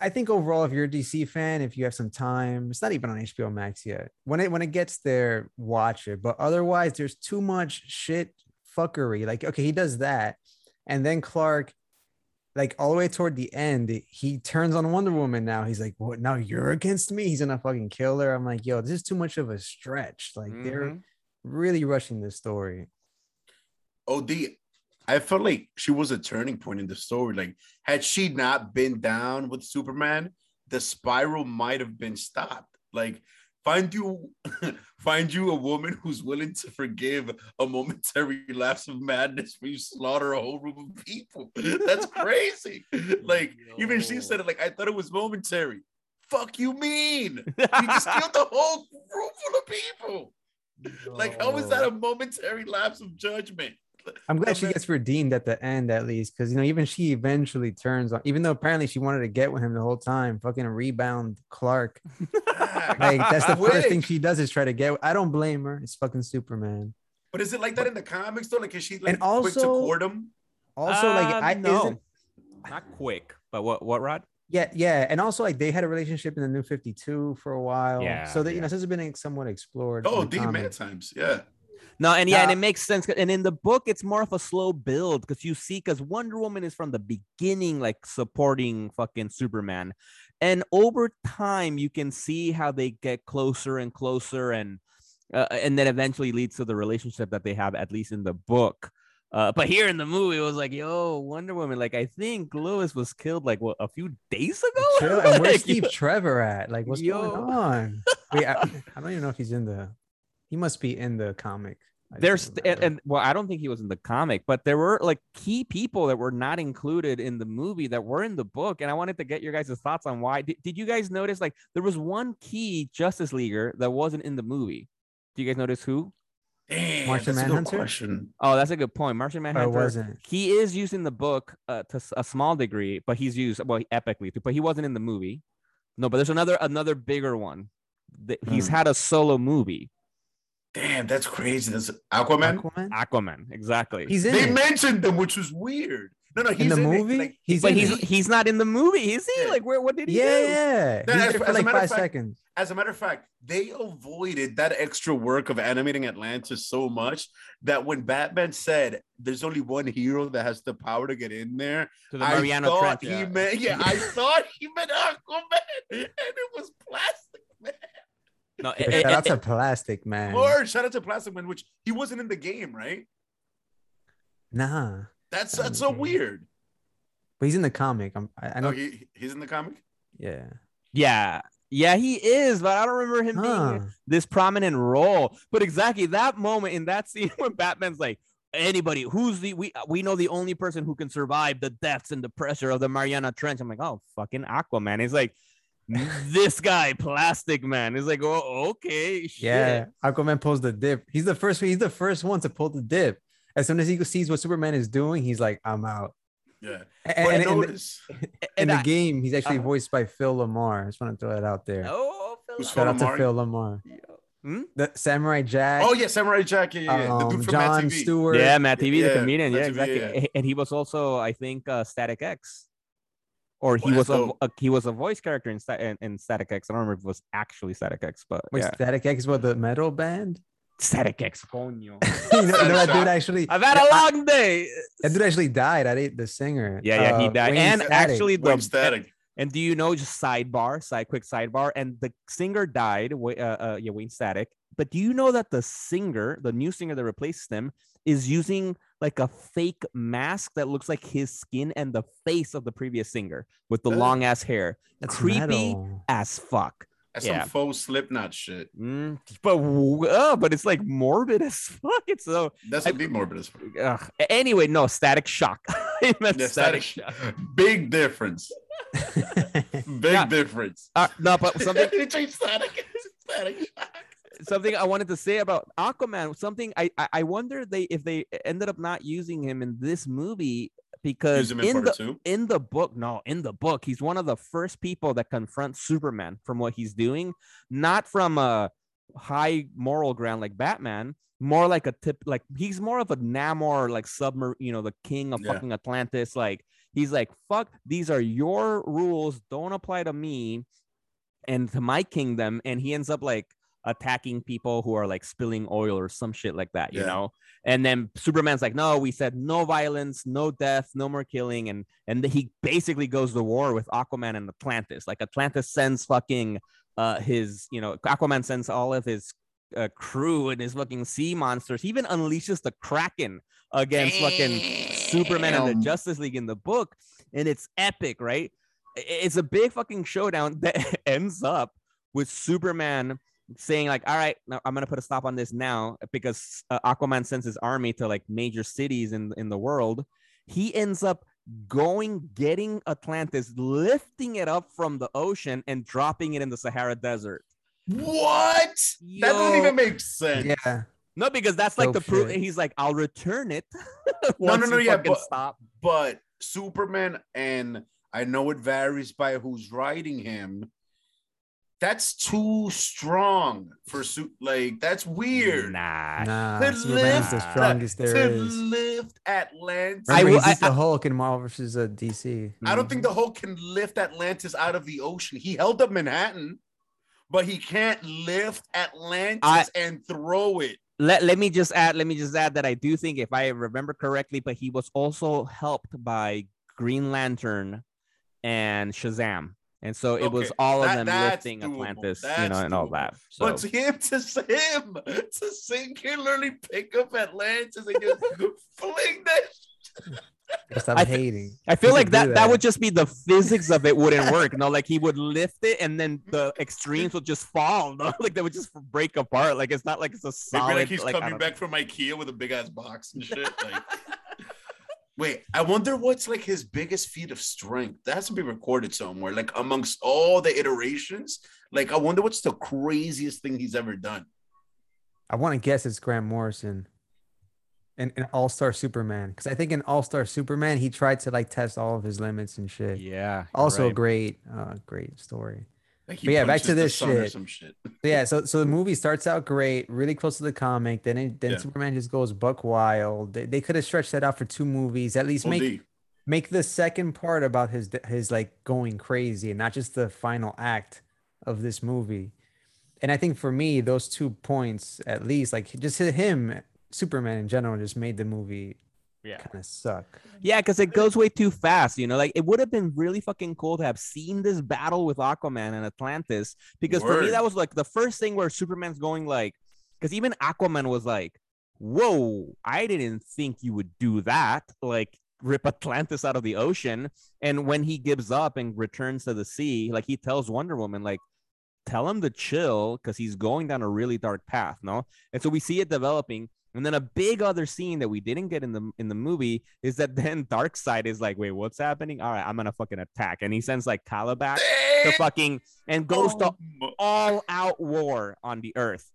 I- think overall, if you're a DC fan, if you have some time, it's not even on HBO Max yet. When it when it gets there, watch it. But otherwise, there's too much shit fuckery. Like, okay, he does that, and then Clark, like all the way toward the end, he turns on Wonder Woman. Now he's like, "What? Now you're against me? He's gonna fucking kill her." I'm like, "Yo, this is too much of a stretch." Like they're Mhm. really rushing this story. OD, I felt like she was a turning point in the story. Like, had she not been down with Superman, the spiral might have been stopped. Like, find you, find you a woman who's willing to forgive a momentary lapse of madness when you slaughter a whole room of people. That's crazy. Like, even she said it. Like, I thought it was momentary. Fuck you mean? You just killed the whole room full of people. Like, how is that a momentary lapse of judgment? I'm glad she man- gets redeemed at the end at least, because you know even she eventually turns on, even though apparently she wanted to get with him the whole time. Fucking rebound Clark, like that's the first thing she does is try to get. I don't blame her. It's fucking Superman. But is it like that in the comics though? Like, is she like And quick to also- court him? Also, like Uh, I no. isn't, quick, but what what Rod? yeah, yeah, and also like they had a relationship in the New Fifty Two for a while. Yeah, so that you yeah. know this has been somewhat explored. Oh, the D man times. Yeah. No, and yeah, and it makes sense. And in the book, it's more of a slow build because you see, because Wonder Woman is from the beginning, like supporting fucking Superman, and over time, you can see how they get closer and closer, and uh, and then eventually leads to the relationship that they have, at least in the book. Uh, but here in the movie, it was like, yo, Wonder Woman. Like, I think Lois was killed like what a few days ago. Chill, and where's Like, Steve Trevor at? Like, what's Yo. going on? Wait, I, I don't even know if he's in the. He must be in the comic. I there's and, and well i don't think he was in the comic but there were like key people that were not included in the movie that were in the book and i wanted to get your guys' thoughts on why did, did you guys notice like there was one key justice leaguer that wasn't in the movie do you guys notice who Damn, Martian that's a good Manhunter? question. oh that's a good point martian Or manhunter wasn't. he is used in the book uh, to a small degree but he's used well epically too, but he wasn't in the movie no but there's another another bigger one that he's Hmm. had a solo movie Damn, that's crazy. That's Aquaman. Aquaman? aquaman exactly He's in They it. mentioned them, which was weird. No, no, he's in the it, movie. like, he's but in he's it. he's not in the movie is he Yeah. like where what did he yeah, do yeah. No, as- for as a like matter of five fact- seconds. As a matter of fact, they avoided that extra work of animating Atlantis so much that when Batman said there's only one hero that has the power to get in there, to the I Mariana thought Trench. he yeah. meant yeah, I thought he meant Aquaman, and it was Plastic Man. No, Yeah, eh, Shout eh, out eh, to Plastic Man. Or shout out to Plastic Man, which he wasn't in the game, right? Nah, That's Oh, that's so weird. but he's in the comic. I'm, I, I know. Oh, he, he's in the comic. yeah. yeah, yeah, he is, but I don't remember him Huh. being this prominent role. But exactly that moment in that scene when Batman's like, anybody who's the we we know the only person who can survive the depths and the pressure of the Mariana Trench. I'm like, oh, fucking Aquaman. He's like, this guy, Plastic Man. He's like, oh, okay, shit. Yeah, Aquaman pulls the dip. He's the first. He's the first one to pull the dip. As soon as he sees what Superman is doing, he's like, "I'm out." Yeah. And, But I and in, the, in the I- game, he's actually uh-huh. voiced by Phil LaMarr. I just want to throw that out there. Oh, Who's Phil- Shout out to Phil LaMarr. Hmm? The Samurai Jack. Oh yeah, Samurai Jack. Yeah, yeah, yeah. the um, dude from John Mad TV. Stewart. Yeah, Mad TV, Yeah, the comedian. Yeah, Mad TV, exactly. yeah. And he was also, I think, uh, Static X, or he was that's a, a he was a voice character in, Sta- in, in Static X. I don't remember if it was actually Static X, but Wait, yeah, Static X was the metal band. Static X. Coño. you know, you know that dude actually. I've had a long day. That dude actually died. I ate the singer. Yeah, yeah, he uh, died. Wayne And Static. actually, the Wayne Static. and do you know just sidebar, side quick sidebar, and the singer died. Wa- Uh, uh, yeah, Wayne Static. But do you know that the singer, the new singer that replaces him, is using like a fake mask that looks like his skin and the face of the previous singer with the Ugh. long ass hair. That's creepy metal. as fuck. That's Yeah. some faux Slipknot shit. Mm, but uh, but it's like morbid as fuck. It's so. That's I- a bit morbid as fuck. Ugh. Anyway, no, Static Shock. I meant Yeah, static, static- Shock. Big difference. Big Yeah. difference. Uh, no, but something static. static shock. Something I wanted to say about Aquaman. Something I I, wonder they if they ended up not using him in this movie because in, in the two. in the book, no, in the book, he's one of the first people that confronts Superman from what he's doing, not from a high moral ground like Batman, more like a tip, like he's more of a Namor, like submarine, you know, the king of Yeah. fucking Atlantis. Like He's like, fuck, these are your rules. Don't apply to me and to my kingdom. And he ends up like attacking people who are like spilling oil or some shit like that, you Yeah. know? And then Superman's like, no, we said no violence, no death, no more killing. And and he basically goes to war with Aquaman and Atlantis. Like Atlantis sends fucking uh his, you know, Aquaman sends all of his uh, crew and his fucking sea monsters. He even unleashes the Kraken against fucking Superman and the Justice League in the book, and it's epic, right? It's a big fucking showdown that ends up with Superman saying like, "All right, now I'm gonna put a stop on this now," because uh, Aquaman sends his army to like major cities in in the world. He ends up going, getting Atlantis, lifting it up from the ocean, and dropping it in the Sahara Desert. What? That doesn't even make sense. Yeah. No, because that's like No the proof. shit. He's like, I'll return it. No, no, no, yeah, but- stop. But Superman, and I know it varies by who's writing him. That's too strong for suit. Like that's weird. Nah. Nah, To Superman's the strongest there to is. lift Atlantis. I Remember, will- he's I- the Hulk in Marvel versus uh, DC. I don't think the Hulk can lift Atlantis out of the ocean. He held up Manhattan, but he can't lift Atlantis I- and throw it. let, let me just add let me just add that i do think if i remember correctly but he was also helped by green lantern and shazam and so it was all of that- them lifting doable. atlantis you know and all that so But to him, to him, to singularly pick up Atlantis and just fling that. Stop I thi- hating. I feel He like could that, that would just be the physics of it wouldn't work. No, like he would lift it and then the extremes would just fall. No, like they would just break apart. Like it's not like it's a It'd solid. be like he's like, coming don't- back from IKEA with a big ass box and shit. Like, wait, I wonder what's like his biggest feat of strength. That has to be recorded somewhere. Like amongst all the iterations, like I wonder what's the craziest thing he's ever done. I want to guess it's Grant Morrison and an All Star Superman because I think in All Star Superman he tried to like test all of his limits and shit. Yeah. Also, right. great, uh, great story. Like But yeah, back to this shit. Some shit. Yeah, so so the movie starts out great, really close to the comic. Then it, then Yeah. Superman just goes buck wild. They, they could have stretched that out for two movies. At least make make the second part about his his like going crazy and not just the final act of this movie. And I think for me, those two points at least, like just him, Superman in general, just made the movie Yeah. kind of suck. Yeah, because it goes way too fast. You know, like it would have been really fucking cool to have seen this battle with Aquaman and Atlantis. Because for me, that was like the first thing where Superman's going like, because even Aquaman was like, "Whoa, I didn't think you would do that." Like rip Atlantis out of the ocean. And when he gives up and returns to the sea, like he tells Wonder Woman, like, tell him to chill because he's going down a really dark path. No, and so we see it developing. And then a big other scene that we didn't get in the in the movie is that then Darkseid is like, wait, what's happening? All right, I'm gonna fucking attack, and he sends like Kalibak to fucking and goes to all out war on the earth,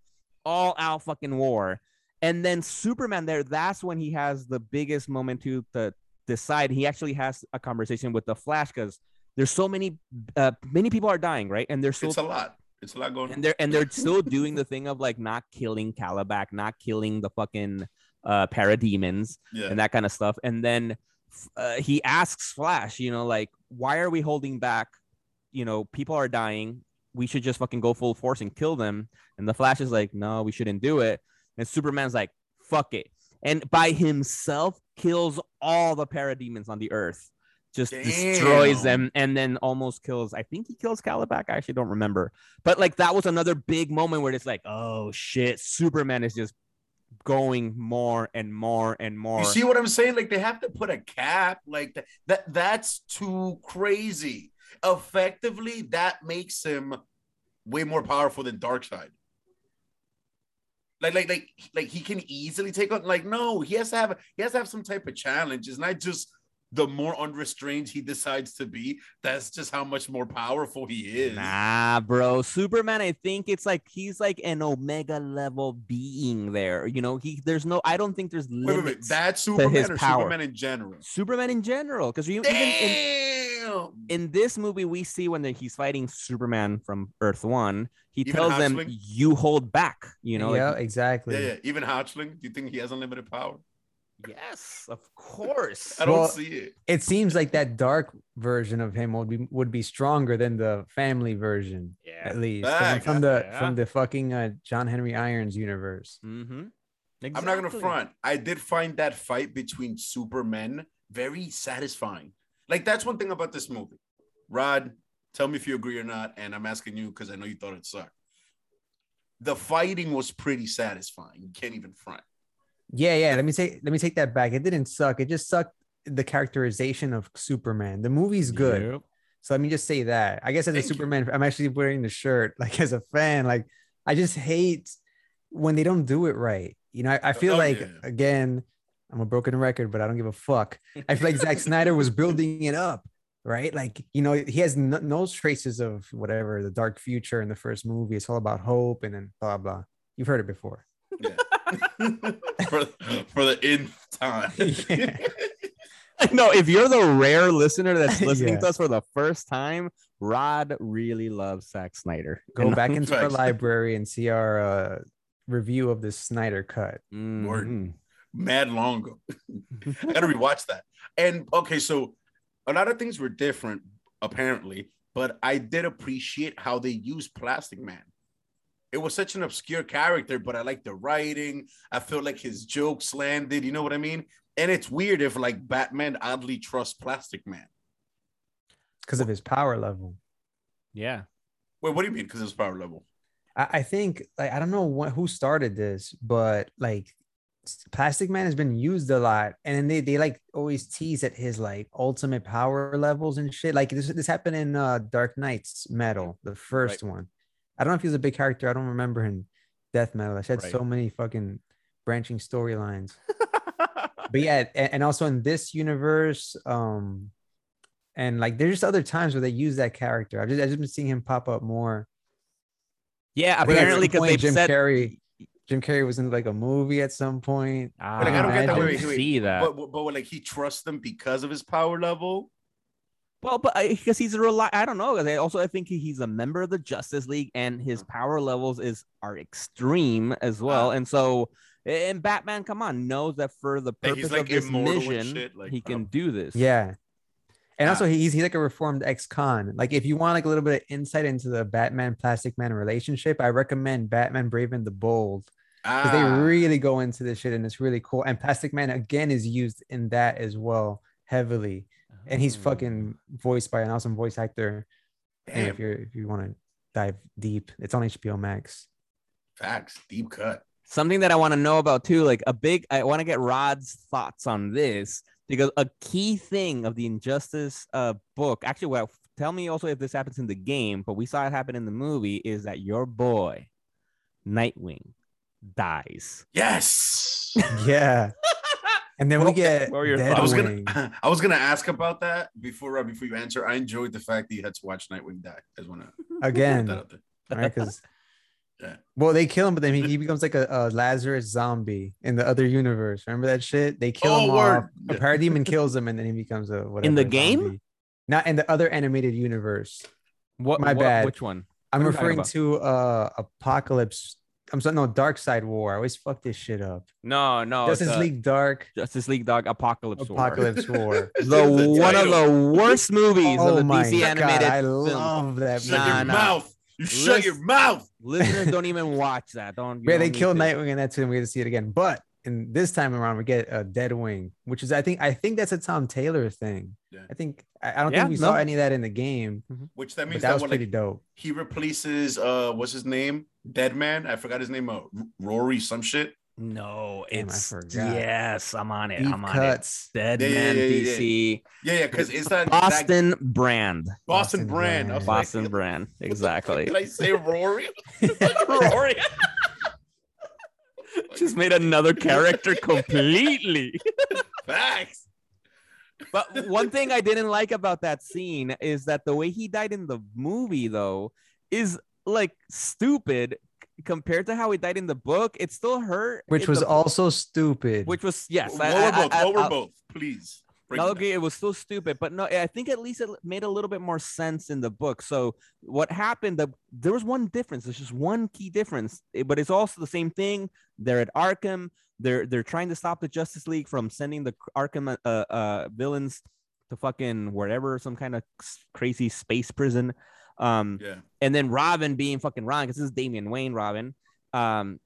all out fucking war. And then Superman there, that's when he has the biggest moment to, to decide. He actually has a conversation with the Flash because there's so many, uh, many people are dying, right? And they're still It's a lot. It's a lot going on. and they're and they're still doing the thing of like not killing Kalibak, not killing the fucking uh parademons Yeah. and that kind of stuff. And then uh, he asks Flash, you know, like, why are we holding back? You know, people are dying. We should just fucking go full force and kill them. And the Flash is like, no, we shouldn't do it. And Superman's like, fuck it. And by himself kills all the parademons on the earth. Just destroys them and then almost kills. I think he kills Kalibak. I actually don't remember. But like that was another big moment where it's like, oh shit, Superman is just going more and more and more. You see what I'm saying? Like they have to put a cap. Like that. that that's too crazy. Effectively, that makes him way more powerful than Darkseid. Like, like, like, like he can easily take on. Like, no, he has to have. He has to have some type of challenge. It's not just the more unrestrained he decides to be. That's just how much more powerful he is. Nah, bro. Superman, I think it's like he's like an omega level being there. You know, he there's no I don't think there's Wait, wait, wait. limits. That's Superman his or power. Superman in general. Superman in general. Because you even in, Damn. in this movie, we see when he's fighting Superman from Earth One, he Even tells them, You hold back, you know, yeah, like, exactly. Yeah, yeah. Even Hatchling, do you think he has unlimited power? Yes, of course. I don't Well, see it. It seems like that dark version of him would be would be stronger than the family version, Yeah. at least the from the Yeah. from the fucking uh, John Henry Irons universe. Mm-hmm. I'm not gonna front. I did find that fight between Supermen very satisfying. Like that's one thing about this movie. Rod, tell me if you agree or not, and I'm asking you because I know you thought it sucked. The fighting was pretty satisfying. You can't even front. Yeah, yeah. Let me take let me take that back. It didn't suck. It just sucked the characterization of Superman. The movie's good. So let me just say that. I guess as a Thank you. Superman, I'm actually wearing the shirt. Like as a fan, like I just hate when they don't do it right. You know, I, I feel Oh, like yeah. again, I'm a broken record, but I don't give a fuck. I feel like Zack Snyder was building it up, right? Like you know, he has no, no traces of whatever the dark future in the first movie. It's all about hope and then blah blah. You've heard it before. Yeah. For, for the nth time. Yeah. No, if you're the rare listener that's listening Yeah. to us for the first time, Rod really loves Zack Snyder. Go And- back into our library and see our uh, review of the Snyder cut. Word. Mhm. Mad long ago. I gotta rewatch that. And okay, so a lot of things were different, apparently, but I did appreciate how they used Plastic Man. It was such an obscure character, but I like the writing. I feel like his jokes landed, you know what I mean? And it's weird if like Batman oddly trusts Plastic Man. because of his power level. Yeah. Wait, what do you mean? Because of his power level. I, I think like I don't know what, who started this, but like Plastic Man has been used a lot, and then they they like always tease at his like ultimate power levels and shit. Like this this happened in uh Dark Nights Metal, the first one. I don't know if he was a big character. I don't remember him. Death Metal. I had Right. so many fucking branching storylines. but yeah, and, and also in this universe, um, and like there's just other times where they use that character. I've just I've just been seeing him pop up more. Yeah, I think at apparently some because point they've Jim said Carrey, Jim Carrey was in like a movie at some point. Ah, But, like, I don't get that. I Wait, didn't wait, wait. see that. But, but, but like he trusts them because of his power level. Well, but because he's a reli- I don't know. I also I think he's a member of the Justice League, and his power levels is are extreme as well. Ah. And so, and Batman, come on, knows that for the purpose he's, like, of this immortal and mission, shit, like, he can don't- do this. Yeah. And also Ah. he's he's like a reformed ex-con. Like if you want like a little bit of insight into the Batman Plastic Man relationship, I recommend Batman Brave and the Bold. Because they Ah, really go into this shit and it's really cool. And Plastic Man again is used in that as well heavily. And he's Oh. fucking voiced by an awesome voice actor. And if you're if you want to dive deep, it's on HBO Max. facts, deep cut. something that I want to know about too, like a big, I want to get Rod's thoughts on this because a key thing of the Injustice uh, book, actually, well, tell me also if this happens in the game, but we saw it happen in the movie, is that your boy, Nightwing, dies. Yes. Yeah. And then we get what were your Dead? I was gonna I was gonna ask about that before uh, before you answer. I enjoyed the fact that you had to watch Nightwing die. I just wanna put that again. out there. right? Because Yeah. well, they kill him, but then he, he becomes like a, a Lazarus zombie in the other universe. Remember that shit? They kill Oh, him word. off. A Yeah. parademon kills him, and then he becomes a whatever. In the game? zombie. Not in the other animated universe. What? My what- bad. Which one? I'm What are you talking referring to uh Apokolips. I'm sorry, no, Darkseid War. I always fuck this shit up. No, no. Justice the League Dark Justice League Dog Apokolips. War. Apokolips War. The, The one of the worst movies oh of the my DC god, animated I film. that. Shut Nah, your nah. mouth. You shut your mouth. Listeners don't even watch that. Don't. you Yeah, don't they killed. Nightwing and that's it. and We get to see it again. But in this time around, we get a Dead Wing, which is I think I think that's a Tom Taylor thing. Yeah. I think I, I don't Yeah, think we no. saw any of that in the game, Which that but means that that, was what, pretty like, dope. he replaces uh what's his name? Deadman. I forgot his name. Uh, Rory some shit. No, I it's forgot. yes. I'm on it. Deep I'm on cuts. it. Dead Yeah, yeah, Man yeah, yeah, DC. Yeah, yeah, because it's that that- Boston brand. Boston, Boston brand. Brand. Boston like, brand. what the fuck Exactly. Did I say Rory? Rory. Just made another character completely. Facts. But one thing I didn't like about that scene is that the way he died in the movie, though, is like stupid compared to how he died in the book. It still hurt. Which was the- also stupid. which was yes. What I- I- both? I- What were I'll- both? Please. Okay, it was still stupid, but no, I think at least it made a little bit more sense in the book. So what happened? The, there was one difference. There's just one key difference, eh, but it's also the same thing. They're at Arkham. they're they're trying to stop the Justice League from sending the Arkham uh, uh villains to fucking wherever some kind of crazy space prison. Um, Yeah. and then Robin being fucking Robin, because this is Damian Wayne Robin, um,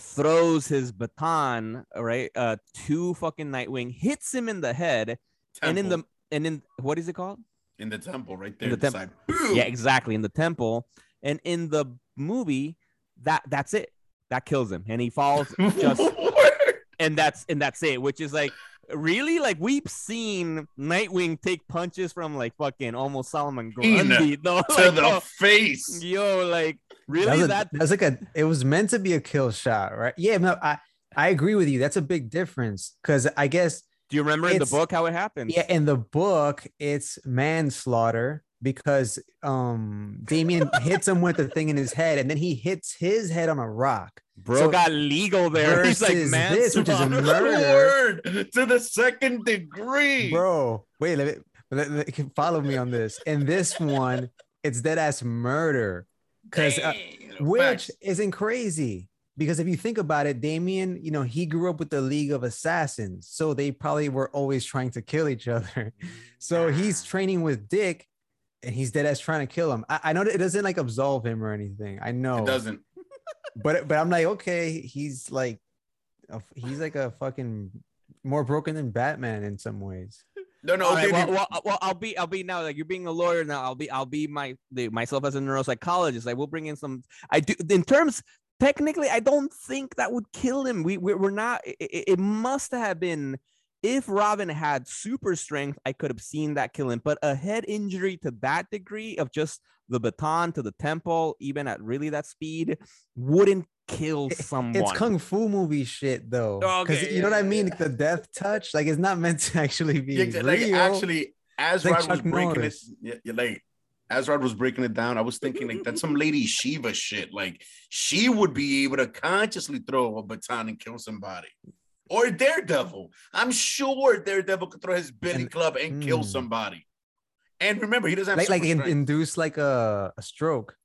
throws his baton right uh to fucking Nightwing, hits him in the head, and in the and in what is it called? in the temple right there. the the temple. Yeah, exactly in the temple, and in the movie, that that's it. That kills him, and he falls just and that's and that's it which is like really like we've seen nightwing take punches from like fucking almost solomon Mean grundy though to like, the yo, face. yo like really was, a, that that was like a. It was meant to be a kill shot, right? Yeah, no, I I agree with you. That's a big difference because I guess do you remember in the book how it happened yeah, in the book it's manslaughter because um Damian hits him with the thing in his head and then he hits his head on a rock. bro so- got legal there he's like man this, which is a murder. To the second degree. Bro, wait, let me let, let- follow me on this. And this one, it's dead ass murder. Because uh, which isn't crazy because if you think about it damian you know he grew up with the league of assassins so they probably were always trying to kill each other so he's training with dick and he's dead ass trying to kill him i, I know that it doesn't like absolve him or anything i know it doesn't. but but i'm like okay he's like a, he's like a fucking more broken than batman in some ways No, no. Okay, right, well, well, well, I'll be, I'll be now. Like you're being a lawyer now. I'll be, I'll be my the, myself as a neuropsychologist. Like we'll bring in some. I do in terms technically. I don't think that would kill him. We we're, we're not. It, it- it must have been if Robin had super strength. I could have seen that kill him. But a head injury to that degree of just the baton to the temple, even at really that speed, wouldn't kill someone. it's kung fu movie shit though because Okay, you know what i mean the death touch like it's not meant to actually be Yeah, exa- like real. actually, as like Rod was breaking Norris. it, yeah, yeah, like as Rod was breaking it down, I was thinking like that's some lady Shiva shit. Like she would be able to consciously throw a baton and kill somebody. Or Daredevil. I'm sure Daredevil could throw his billy And- club and kill mm. somebody. And remember, he doesn't have like like in, induce like a, a stroke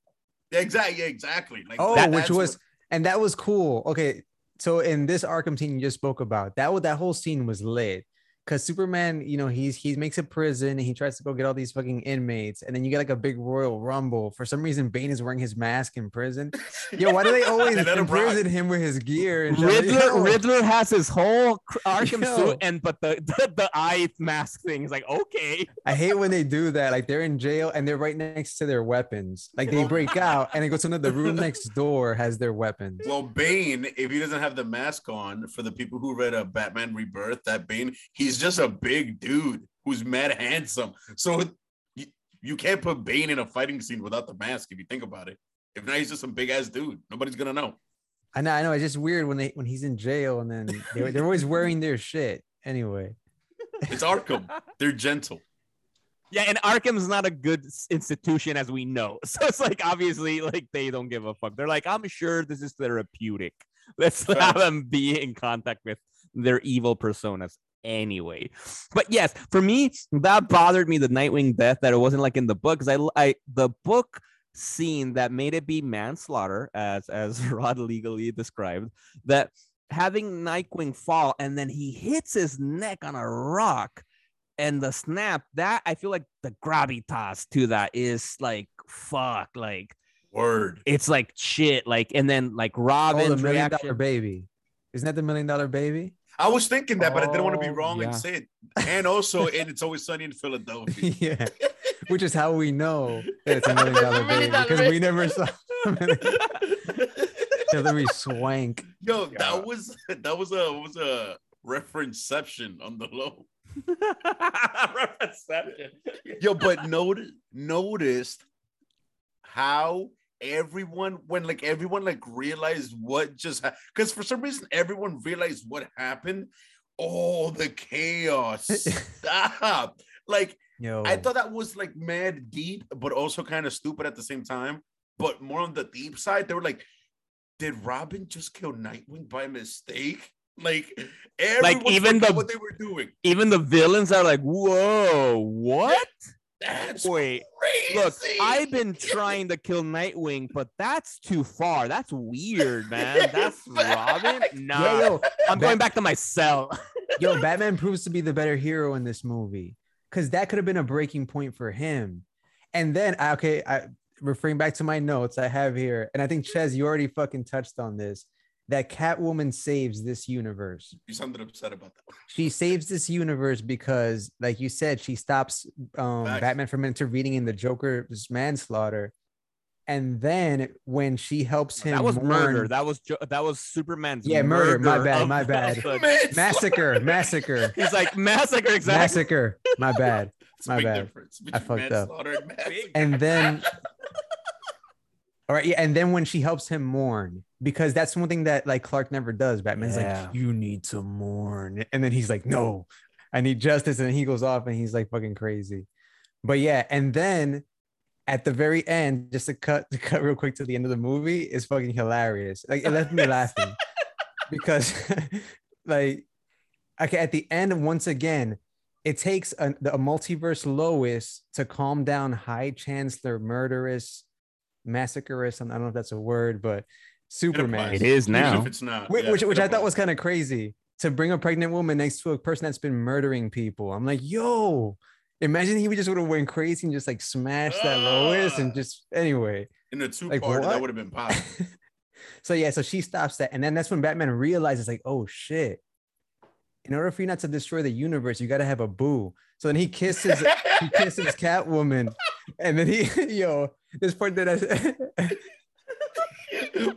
exactly, yeah, exactly. Like oh that- which was what- and that was cool okay so in this arkham scene you just spoke about that that whole scene was lit because superman you know he's he makes a prison and he tries to go get all these fucking inmates and then you get like a big royal rumble for some reason bane is wearing his mask in prison yo why do they always Let him rock. imprison him with his gear and Riddler, Riddler has his whole cr- Arkham Yo. suit, and but the, the the eye mask thing is like okay. I hate when they do that. Like they're in jail and they're right next to their weapons. Like they break out and they go to another room next door has their weapons. Well, Bane, if he doesn't have the mask on, for the people who read a Batman Rebirth, that Bane, he's just a big dude who's mad handsome. So you, you can't put Bane in a fighting scene without the mask if you think about it. If not, he's just some big ass dude. Nobody's gonna know. I know, I know. It's just weird when they when he's in jail and then they're, they're always wearing their shit. Anyway, It's Arkham. They're gentle. Yeah, and Arkham's not a good institution as we know. So it's like obviously like they don't give a fuck. They're like, I'm sure this is therapeutic. Let's have them be in contact with their evil personas anyway. But yes, for me, that bothered me the Nightwing death that it wasn't like in the book because I I the book scene that made it be manslaughter as as Rod legally described that having Nightwing fall and then he hits his neck on a rock and the snap that I feel like the gravitas to that is like fuck like Word. it's like shit like and then like oh, Robin's the million dollar reaction baby. Isn't that the million dollar baby? I was thinking that, but I didn't want to be Oh, wrong yeah. and say it. And also, and it's always sunny in Philadelphia. yeah, which is how we know that it's a million dollar baby because we never saw. Yo, Let me swank. Yeah. that was that was a was a referenceception on the low. Reception. Yo, but notice noticed how everyone when like everyone like realized what just because for some reason everyone realized what happened. Oh, the chaos! Stop! Like Yo, I thought that was like mad deep, but also kind of stupid at the same time. But more on the deep side, they were like, "Did Robin just kill Nightwing by mistake?" Like, everyone even the- what they were doing. Even the villains are like, whoa, what? That's Wait, crazy. Look, I've been trying to kill Nightwing, but that's too far. That's weird, man. That's Robin. Nah, Yeah, yo, I'm going back to my cell. yo, Batman proves to be the better hero in this movie because that could have been a breaking point for him. And then, I- okay, I referring back to my notes I have here, and I think Ches, you already fucking touched on this. That Catwoman saves this universe. You sounded upset about that. She saves this universe because, like you said, she stops um, Facts. Batman from intervening in the Joker's manslaughter. And then when she helps him, That was mourn- murder. That was jo- that was Superman's. Yeah, murder. My bad, my bad. of the- Man, massacre, massacre, He's like massacre. Exactly. massacre. My bad. my bad. I fucked up. and and then all right yeah and then when she helps him mourn because that's one thing that like clark never does batman's Yeah. like you need to mourn and then he's like no i need justice and he goes off and he's like fucking crazy but yeah and then at the very end just to cut to cut real quick to the end of the movie is fucking hilarious like it left me laughing because like okay at the end once again it takes a, a multiverse Lois to calm down High Chancellor murderous massacreist. I don't know if that's a word, but Superman, It is Even now. if it's not. which, yeah, which, which it I thought was kind of crazy to bring a pregnant woman next to a person that's been murdering people. I'm like, yo, imagine he would just would have went crazy and just like smashed that Lois and Ah. just anyway. in a two like, part what? that would have been possible. so yeah, so she stops that, and then that's when Batman realizes like, oh shit. In order for you not to destroy the universe, you got to have a boo. So then he kisses he kisses Catwoman, and then he, yo, this part that I,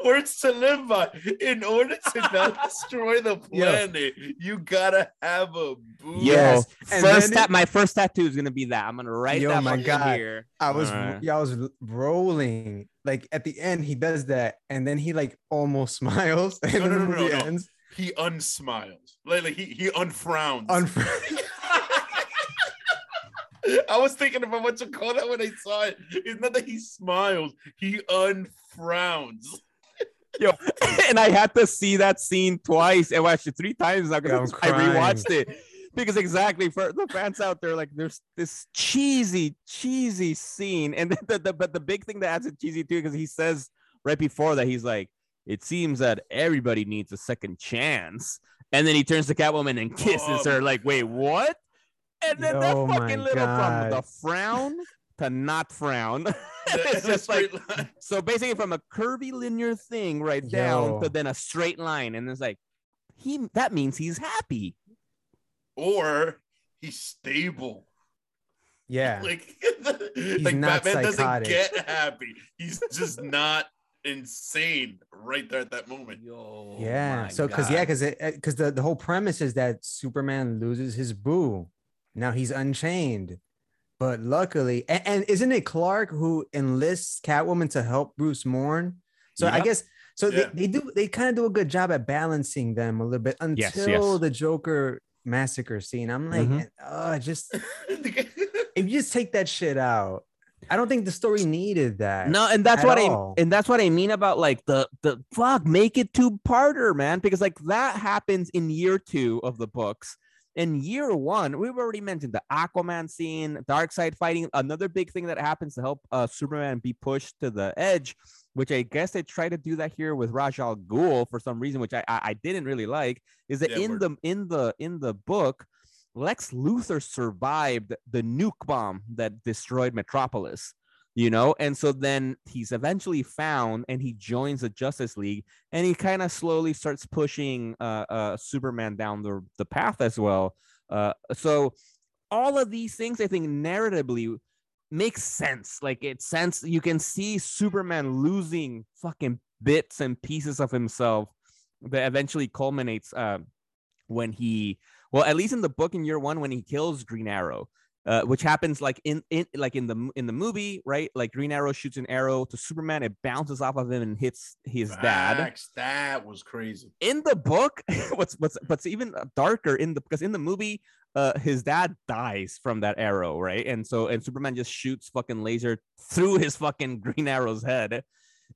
Words to live by. In order to not destroy the Yo. planet, you gotta have a boo. Yes, and first then- tat, my first tattoo is gonna be that. I'm gonna write Yo, that my God. here. I was, Alright. yeah, I was rolling. Like at the end, he does that, and then he like almost smiles, and No, then no, no, no, no. He unsmiles. Like, like he he unfrowns. Unfr- I was thinking about what you call that when I saw it. It's not that he smiles, he unfrowns. Yo, and I had to see that scene twice, and well, actually three times now because I'm I crying. rewatched it. Because exactly for the fans out there, like there's this cheesy, cheesy scene, and the, the, the but the big thing that adds it cheesy too, because he says right before that he's like, "It seems that everybody needs a second chance," and then he turns to Catwoman and kisses Oh her. Like, wait, what? And then Yo, that oh fucking my little from the frown to not frown. It's it's just like line. so basically from a curvy linear thing right down Yo. to then a straight line and it's like he that means he's happy or he's stable. yeah, Like, like not Batman doesn't get happy. He's just not insane right there at that moment. yo yeah. So because yeah, because because the, the whole premise is that Superman loses his boo. Now he's unchained. But luckily, and, and isn't it Clark who enlists Catwoman to help Bruce mourn? So I guess so Yeah. they, they do they kind of do a good job at balancing them a little bit until Yes, yes. the Joker massacre scene. I'm like, Mhm. uh, just if you just take that shit out, I don't think the story needed that. no and that's what all. i and that's what i mean about like the the fuck make it two parter man because like that happens in year two of the books in year one we've already mentioned the aquaman scene darkseid fighting another big thing that happens to help uh superman be pushed to the edge which i guess they try to do that here with ra's al ghul for some reason which i i, I didn't really like is that Yeah, in the in the in the book lex luthor survived the nuke bomb that destroyed metropolis you know? And so then he's eventually found and he joins the justice league and he kind of slowly starts pushing uh, uh superman down the, the path as well. Uh so all of these things i think narratively makes sense. Like it sense you can see superman losing fucking bits and pieces of himself that eventually culminates uh, when he well at least in the book in year one when he kills green arrow uh, which happens like in, in like in the in the movie, right? Like Green Arrow shoots an arrow to Superman, it bounces off of him and hits his dad. That was crazy. In the book, what's what's what's even darker in the because in the movie, uh, his dad dies from that arrow, right? And so and Superman just shoots fucking laser through his fucking Green Arrow's head.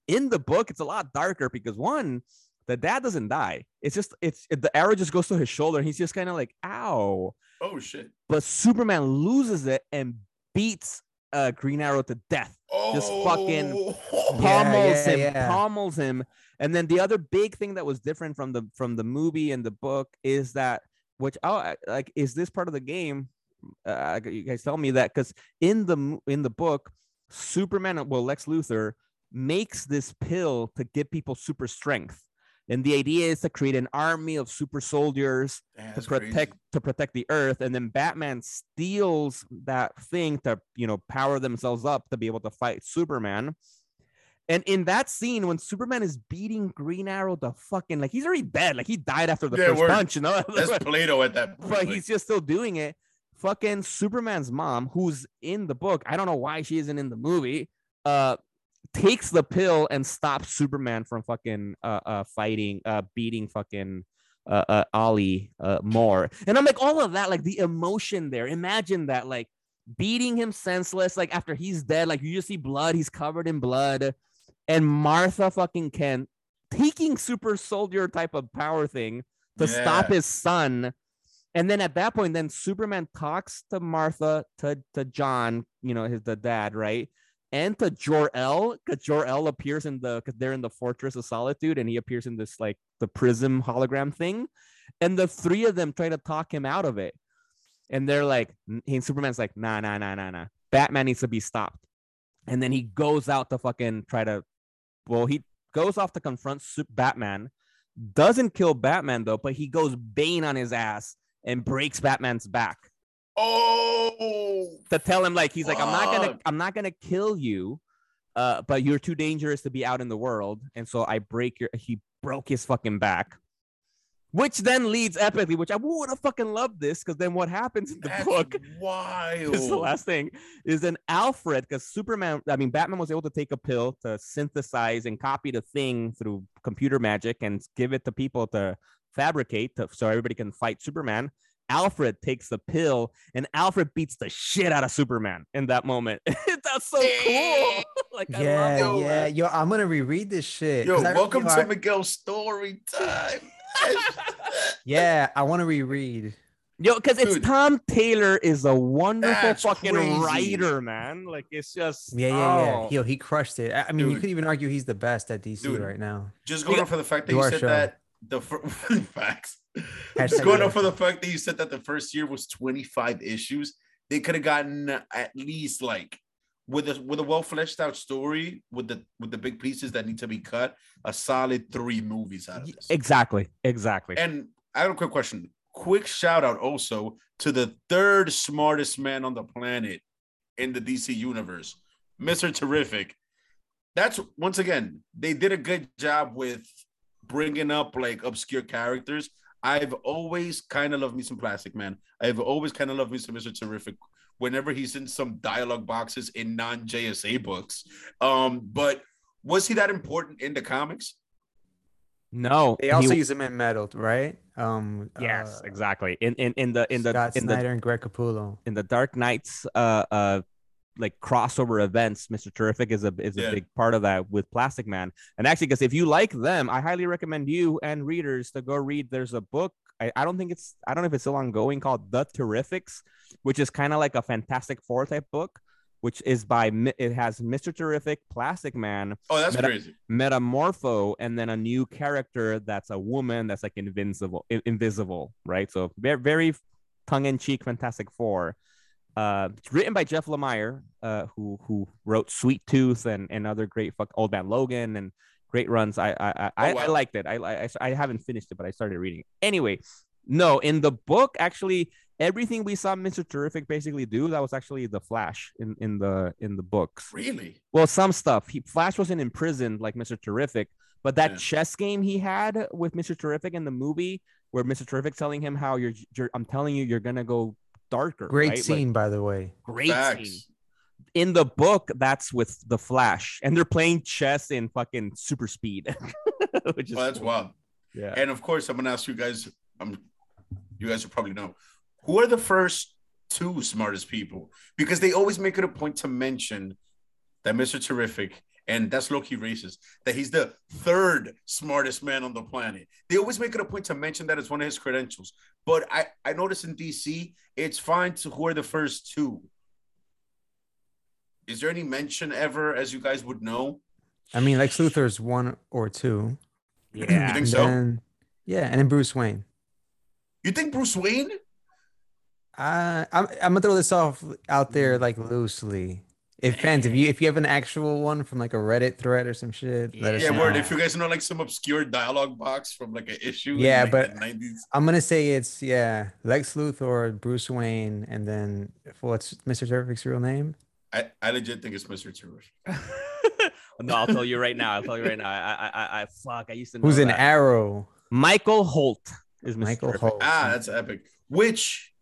In the book, it's a lot darker because one, the dad doesn't die. It's just it's the arrow just goes to his shoulder and he's just kind of like, ow Oh shit. but Superman loses it and beats uh, Green Arrow to death. Oh. Just fucking Yeah, pummels yeah, him, yeah. pummels him. And then the other big thing that was different from the from the movie and the book is that which oh like is this part of the game? Uh, you guys tell me that because in the in the book, Superman, well Lex Luthor makes this pill to give people super strength. And the idea is to create an army of super soldiers Damn, to protect crazy. to protect the earth and then batman steals that thing to you know power themselves up to be able to fight superman and in that scene when superman is beating green arrow the fucking like he's already dead like he died after the Yeah, first punch you know That's Plato at that point. but he's just still doing it fucking superman's mom who's in the book i don't know why she isn't in the movie uh takes the pill and stops superman from fucking uh, uh fighting uh beating fucking uh, uh ollie uh more. And i'm like all of that like the emotion there. Imagine that like beating him senseless like after he's dead like you just see blood. He's covered in blood. And martha fucking kent taking super soldier type of power thing to stop his son. And then at that point, then Superman talks to Martha, to, to John, you know, his the dad, right? And to Jor-El, because Jor-El appears in the because they're in the Fortress of Solitude, and he appears in this like the prism hologram thing. And the three of them try to talk him out of it. And they're like, and Superman's like, nah, nah, nah, nah, nah. Batman needs to be stopped. And then he goes out to fucking try to, well, he goes off to confront Batman. Doesn't kill Batman though, but he goes Bane on his ass and breaks Batman's back oh, to tell him like he's like I'm not gonna I'm not gonna kill you, uh, but you're too dangerous to be out in the world, and so I break your. He broke his fucking back, which then leads epically, which I would have fucking loved this because then what happens in the that's book wild. this is the last thing is then Alfred, because Superman, I mean, Batman was able to take a pill to synthesize and copy the thing through computer magic and give it to people to fabricate to, so everybody can fight Superman. Alfred takes the pill and Alfred beats the shit out of Superman in that moment. That's so cool. like, I Yeah, love it. Yo, yeah, man. yo, I'm gonna reread this shit. Yo, 'cause I- welcome to I- Miguel's story time. Yeah, I want to reread. Yo, because it's Dude. Tom Taylor is a wonderful That's fucking crazy. writer, man. Like it's just Yeah, yeah, yeah. oh. Yo, he crushed it. I I mean, you could even argue he's the best at DC Dude. right now. Just going got- off for the fact that Do you said show. that the fir- facts. Hashtag Just going off for the fact that you said that the first year was 25 issues, they could have gotten at least like with a with a well fleshed out story with the with the big pieces that need to be cut, a solid three movies out of this. Exactly, exactly. And I have a quick question. Quick shout out also to the third smartest man on the planet in the DC universe, Mr. Terrific. That's once again, they did a good job with bringing up like obscure characters. I've always kind of loved me some Plastic Man. I've always kind of loved me some Mr. Terrific whenever he's in some dialogue boxes in non JSA books. Um, but was he that important in the comics? no, They he- also use him in metal, right? Um, yes, uh, exactly. In in in the in the Scott in the Snyder and Greg Capullo. in the Dark Knights uh uh like crossover events, Mr. Terrific is a is a Yeah. big part of that with Plastic Man. And actually, because if you like them, I highly recommend you and readers to go read. There's a book. I, I don't think it's I don't know if it's still ongoing called The Terrifics, which is kind of like a Fantastic Four type book, which is by it has Mr. Terrific, Plastic Man, Oh, that's Meta- crazy. Metamorpho, and then a new character that's a woman that's like invincible, invisible, right? So very, very tongue-in-cheek Fantastic Four. Uh, it's written by Jeff Lemire, uh, who who wrote Sweet Tooth and and other great fuck Old Man Logan and great runs. I I I, I, Oh, wow. I liked it. I, I I haven't finished it, but I started reading it. Anyway, no, in the book, actually, everything we saw Mr. Terrific basically do that was actually the Flash in in the in the books. Really? Well, some stuff. He Flash wasn't imprisoned like Mr. Terrific, but that Yeah. chess game he had with Mr. Terrific in the movie, where Mr. Terrific telling him how you're, you're I'm telling you, you're gonna go darker. Great right? Like, scene, by the way. great scene. In the book, that's with the Flash, and they're playing chess in fucking super speed, which is Well, that's cool. wild. yeah. And of course, I'm gonna ask you guys. Um, you guys will probably know who are the first two smartest people because they always make it a point to mention that Mr. Terrific and that's low key racist that he's the third smartest man on the planet. They always make it a point to mention that as one of his credentials. But I I noticed in DC it's fine to who are the first two. is there any mention ever, as you guys would know? I mean, Lex Luthor's one or two. You Yeah. think And so? then- yeah, and then Bruce Wayne. You think Bruce Wayne? Uh, I'm I'm gonna throw this off out there like loosely. If fans, if you if you have an actual one from like a Reddit thread or some shit, let us Yeah, know. word. If you guys know like some obscure dialogue box from like an issue, in, Yeah, like, but- the 90s. I'm gonna say it's yeah, Lex Luthor, Bruce Wayne, and then what's Mr. Terrific's real name? I, I legit think it's Mr. Terrific. no, I'll tell you right now. I'll tell you right now. I, I, I, I fuck. I used to know Who's an that. Arrow? Michael Holt is Mr. Michael Terrific. Holt. Ah, that's epic. Which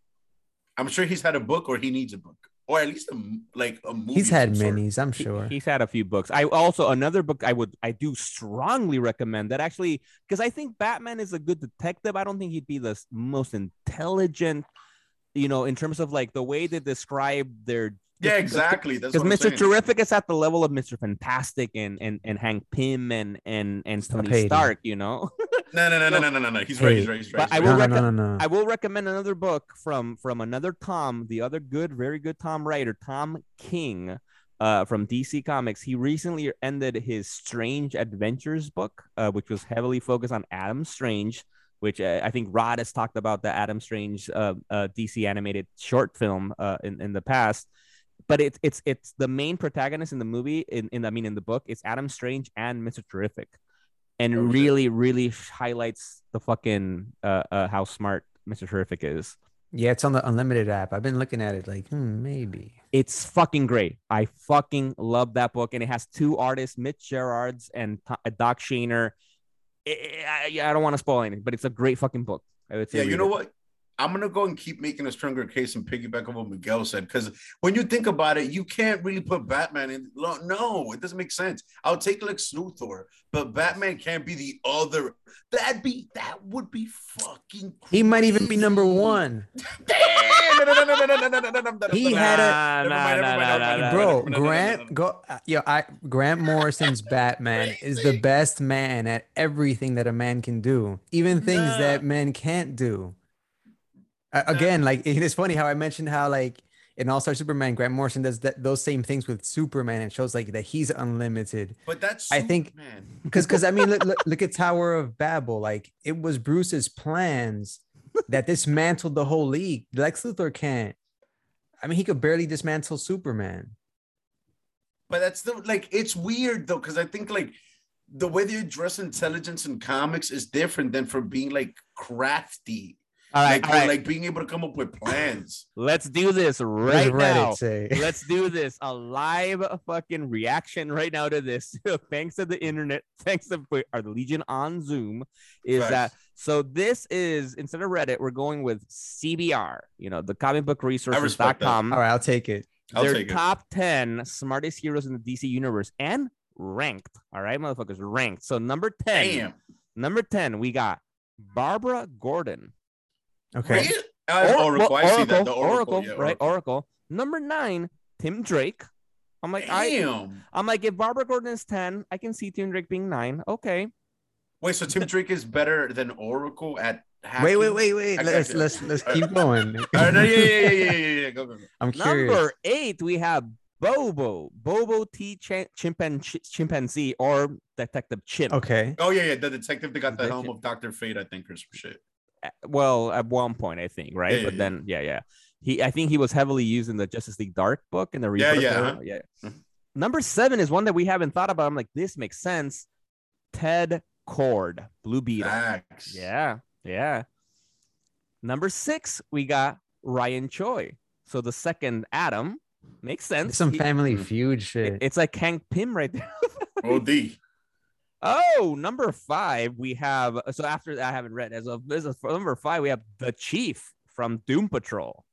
I'm sure he's had a book or he needs a book. Or at least a, like a movie. He's had some sort. minis, I'm He- sure. He's had a few books. I also another book I would I do strongly recommend that actually because I think Batman is a good detective. I don't think he'd be the most intelligent, you know, in terms of like the way they describe their Yeah, exactly. That's Because Mr. saying. Terrific is at the level of Mr. Fantastic and and and Hank Pym and and and Tony Stark, you know. No, no, no, no, no, no, no, no. He's right. He's Hey, right. He's right. but I will no, no, no, no, no. I will recommend another book from from another Tom, the other good, very good Tom writer, Tom King, uh, from DC Comics. He recently ended his Strange Adventures book, uh, which was heavily focused on Adam Strange, which uh, I think Rod has talked about the Adam Strange uh, uh, DC animated short film uh, in in the past. But it's it's it's the main protagonist in the movie in, in I mean in the book it's Adam Strange and Mr. Terrific, and Oh, shit. really really highlights the fucking uh, uh how smart Mr. Terrific is. Yeah, it's on the unlimited app. I've been looking at it like, hmm, maybe. It's fucking great. I fucking love that book, and it has two artists, Mitch Gerads and To- uh, Doc Shaner. I, I, I don't want to spoil anything, but it's a great fucking book. I would say Yeah, you know it. what? I'm gonna go and keep making a stronger case and piggyback on what Miguel said because when you think about it, you can't really put Batman in. No, it doesn't make sense. I'll take like Luthor, but Batman can't be the other. That'd be that would be fucking. Crazy. He might even be number one. he had a bro. Grant go yo. I Grant Morrison's Batman is the best man at everything that a man can do, even things that men can't do. Again, like it is funny how I mentioned how like in All Star Superman, Grant Morrison does that those same things with Superman and shows like that he's unlimited. But that's I think-. Because because I mean, look, look, look at Tower of Babel. Like it was Bruce's plans that dismantled the whole league. Lex Luthor can't. I mean, he could barely dismantle Superman. But that's the like it's weird though, because I think like the way they address intelligence in comics is different than for being like crafty. All right, like, all right. like being able to come up with plans. Let's do this right now. say? Let's do this. A live fucking reaction right now to this. thanks to the internet. Thanks to our Legion on Zoom. Is Facts. that so? This is instead of Reddit, we're going with CBR. You know, the comic book respect resources.com. All right, I'll take it. I'll Their take it. top 10 smartest heroes in the DC universe and ranked. All right, motherfuckers, ranked. So number 10. Damn. Number 10, we got Barbara Gordon. Okay. Right? Or- Oracle. well, I see that. The Oracle, Oracle. yeah, right? Oracle. Number nine, Tim Drake. I'm like, I, Damn. I'm like, if Barbara Gordon is 10, I can see Tim Drake being nine. Okay. Wait, so Tim Drake is better than Oracle at hacking? Wait, wait, wait, wait. Let's let's let's keep going. All right, no, yeah, yeah, yeah, yeah, yeah, yeah. Go, go, go. I'm curious. Number eight, we have Bobo, Bobo T Ch- chimpan- ch- chimpanzee or Detective Chimp. Okay. Oh yeah, yeah. The detective that got the Detective. helm of Doctor Fate, I think, or some shit. Well, at one point, I think, right? Yeah, yeah, but yeah. then, yeah, yeah. He, I think he was heavily used in the Justice League Dark book in the Yeah, yeah, uh-huh. yeah. Mhm. Number seven is one that we haven't thought about. I'm like, this makes sense. Ted Kord, Blue Beetle. Facts. Yeah, yeah. Number six, we got Ryan Choi. So the second Adam makes sense. Some He- Family Mm. Feud it- shit. it's like Hank Pym right there. OD. Oh, number five, we have. Uh, so after that, I haven't read as of this is number five, we have the Chief from Doom Patrol.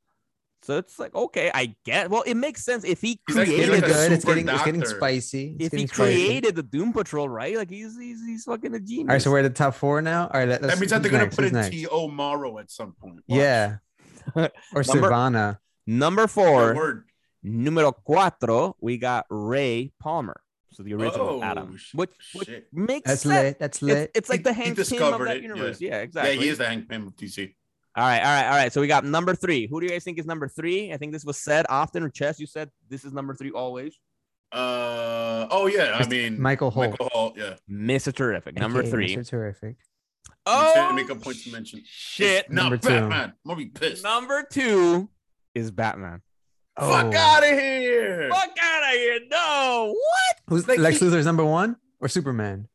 So it's like okay, I get. Well, it makes sense if he He's like- It's he's created. like a good. It's getting it's getting spicy. It's if he getting spicy. created the Doom Patrol, right? Like he's he's, he's fucking a genius. All right, so we're at the top four now. All right, let, That let's, means that they're gonna next? put Who's in? T.O. Morrow at some point. Watch. Yeah. Or Number- Savannah. number four, word. numero cuatro, we got Ray Palmer. So the original Oh, Adam, sh- which, which shit. makes That's sense. lit. That's It's, lit. it's like He- the he Hank Pym of discovered that it, yeah. universe. Yeah, exactly. Yeah, he is the Hank Pym of DC. All right, all right, all right. So we got number three. Who do you guys think is number three? I think this was said often. Or Chess, you said this is number three always. Uh oh yeah, I mean Michael Holt. Michael Holt, yeah. Mr. Terrific. Number AKA three. Mr. Terrific. Oh, make a point to mention. shit. No, Number two. Batman. I'm gonna be pissed. Number two is Batman. Fuck Oh. out of here. Fuck out of here. No. What? Who's Like, Lex he- Luthor's number one or Superman?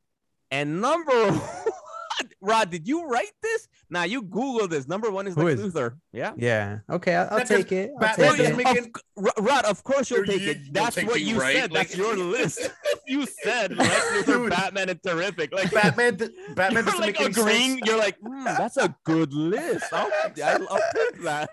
And number Rod, did you write this? Now you Google this. Number one is Who Lex is- Luthor. Yeah. Yeah. Okay, I'll, I'll take it. I'll Batman take doesn't it. make Of, Rod- Rod, of course you'll take you- it. That's take what you right? said. That's your list. you said Lex Luthor, Dude. Batman, and terrific. Like Batman. th- Batman you're doesn't like agreeing. sense. You're like, "Hmm, that's a good list. I'll, I'll, I'll pick that.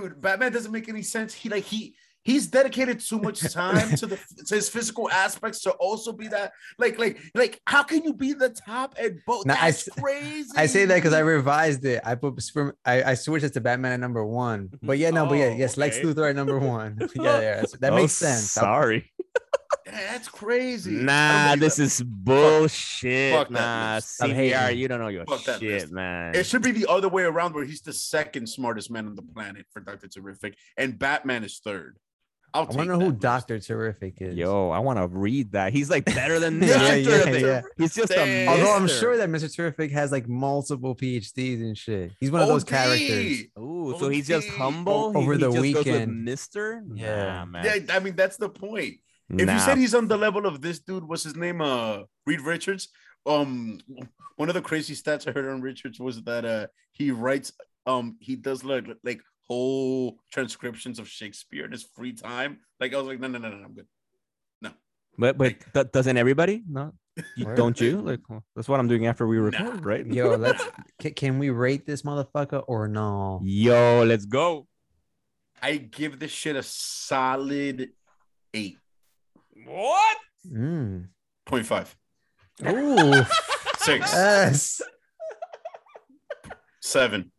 Dude batman doesn't make any sense he like he he's dedicated too much time to the to his physical aspects to also be that like like like how can you be the top at both Now, I that's s- crazy I say that because I revised it. I put Superman, I, I switched it to Batman at number one. But yeah, no, but yeah, Oh, yes, Lex okay. Luthor at number one. yeah, yeah, that Oh, makes sense. I'll- Sorry. Yeah, that's crazy Nah, this that. is bullshit. fuck that nah, list. I'm CBR, you don't know your Fuck that shit, list. man. it should be the other way around where he's the second smartest man on the planet for Dr. Terrific and Batman is third. I'll I take want to know who. Doctor Terrific is. Yo, I want to read that. He's like better than Yeah, Mr. yeah, yeah. He's just a Damn. Although I'm sure that Mr. Terrific has like multiple PhDs and shit. He's one of those OD. characters. Ooh, so he's just humble He- Over he the just weekend. Mister. Yeah. man. Yeah, I mean that's the point. If Nah. you said he's on the level of this dude, what's his name? Uh Reed Richards. Um one of the crazy stats I heard on Richards was that uh he writes um he does like like whole transcriptions of Shakespeare in his free time. Like I was like, no, no, no, no, I'm good. No. But but th- doesn't everybody? No, You- don't you? Like well, that's what I'm doing after we record, right? Yo, let's can, can we rate this motherfucker or no? Yo, let's go. I give this shit a solid eight What? Mm. point five. Ooh, Six. yes. seven.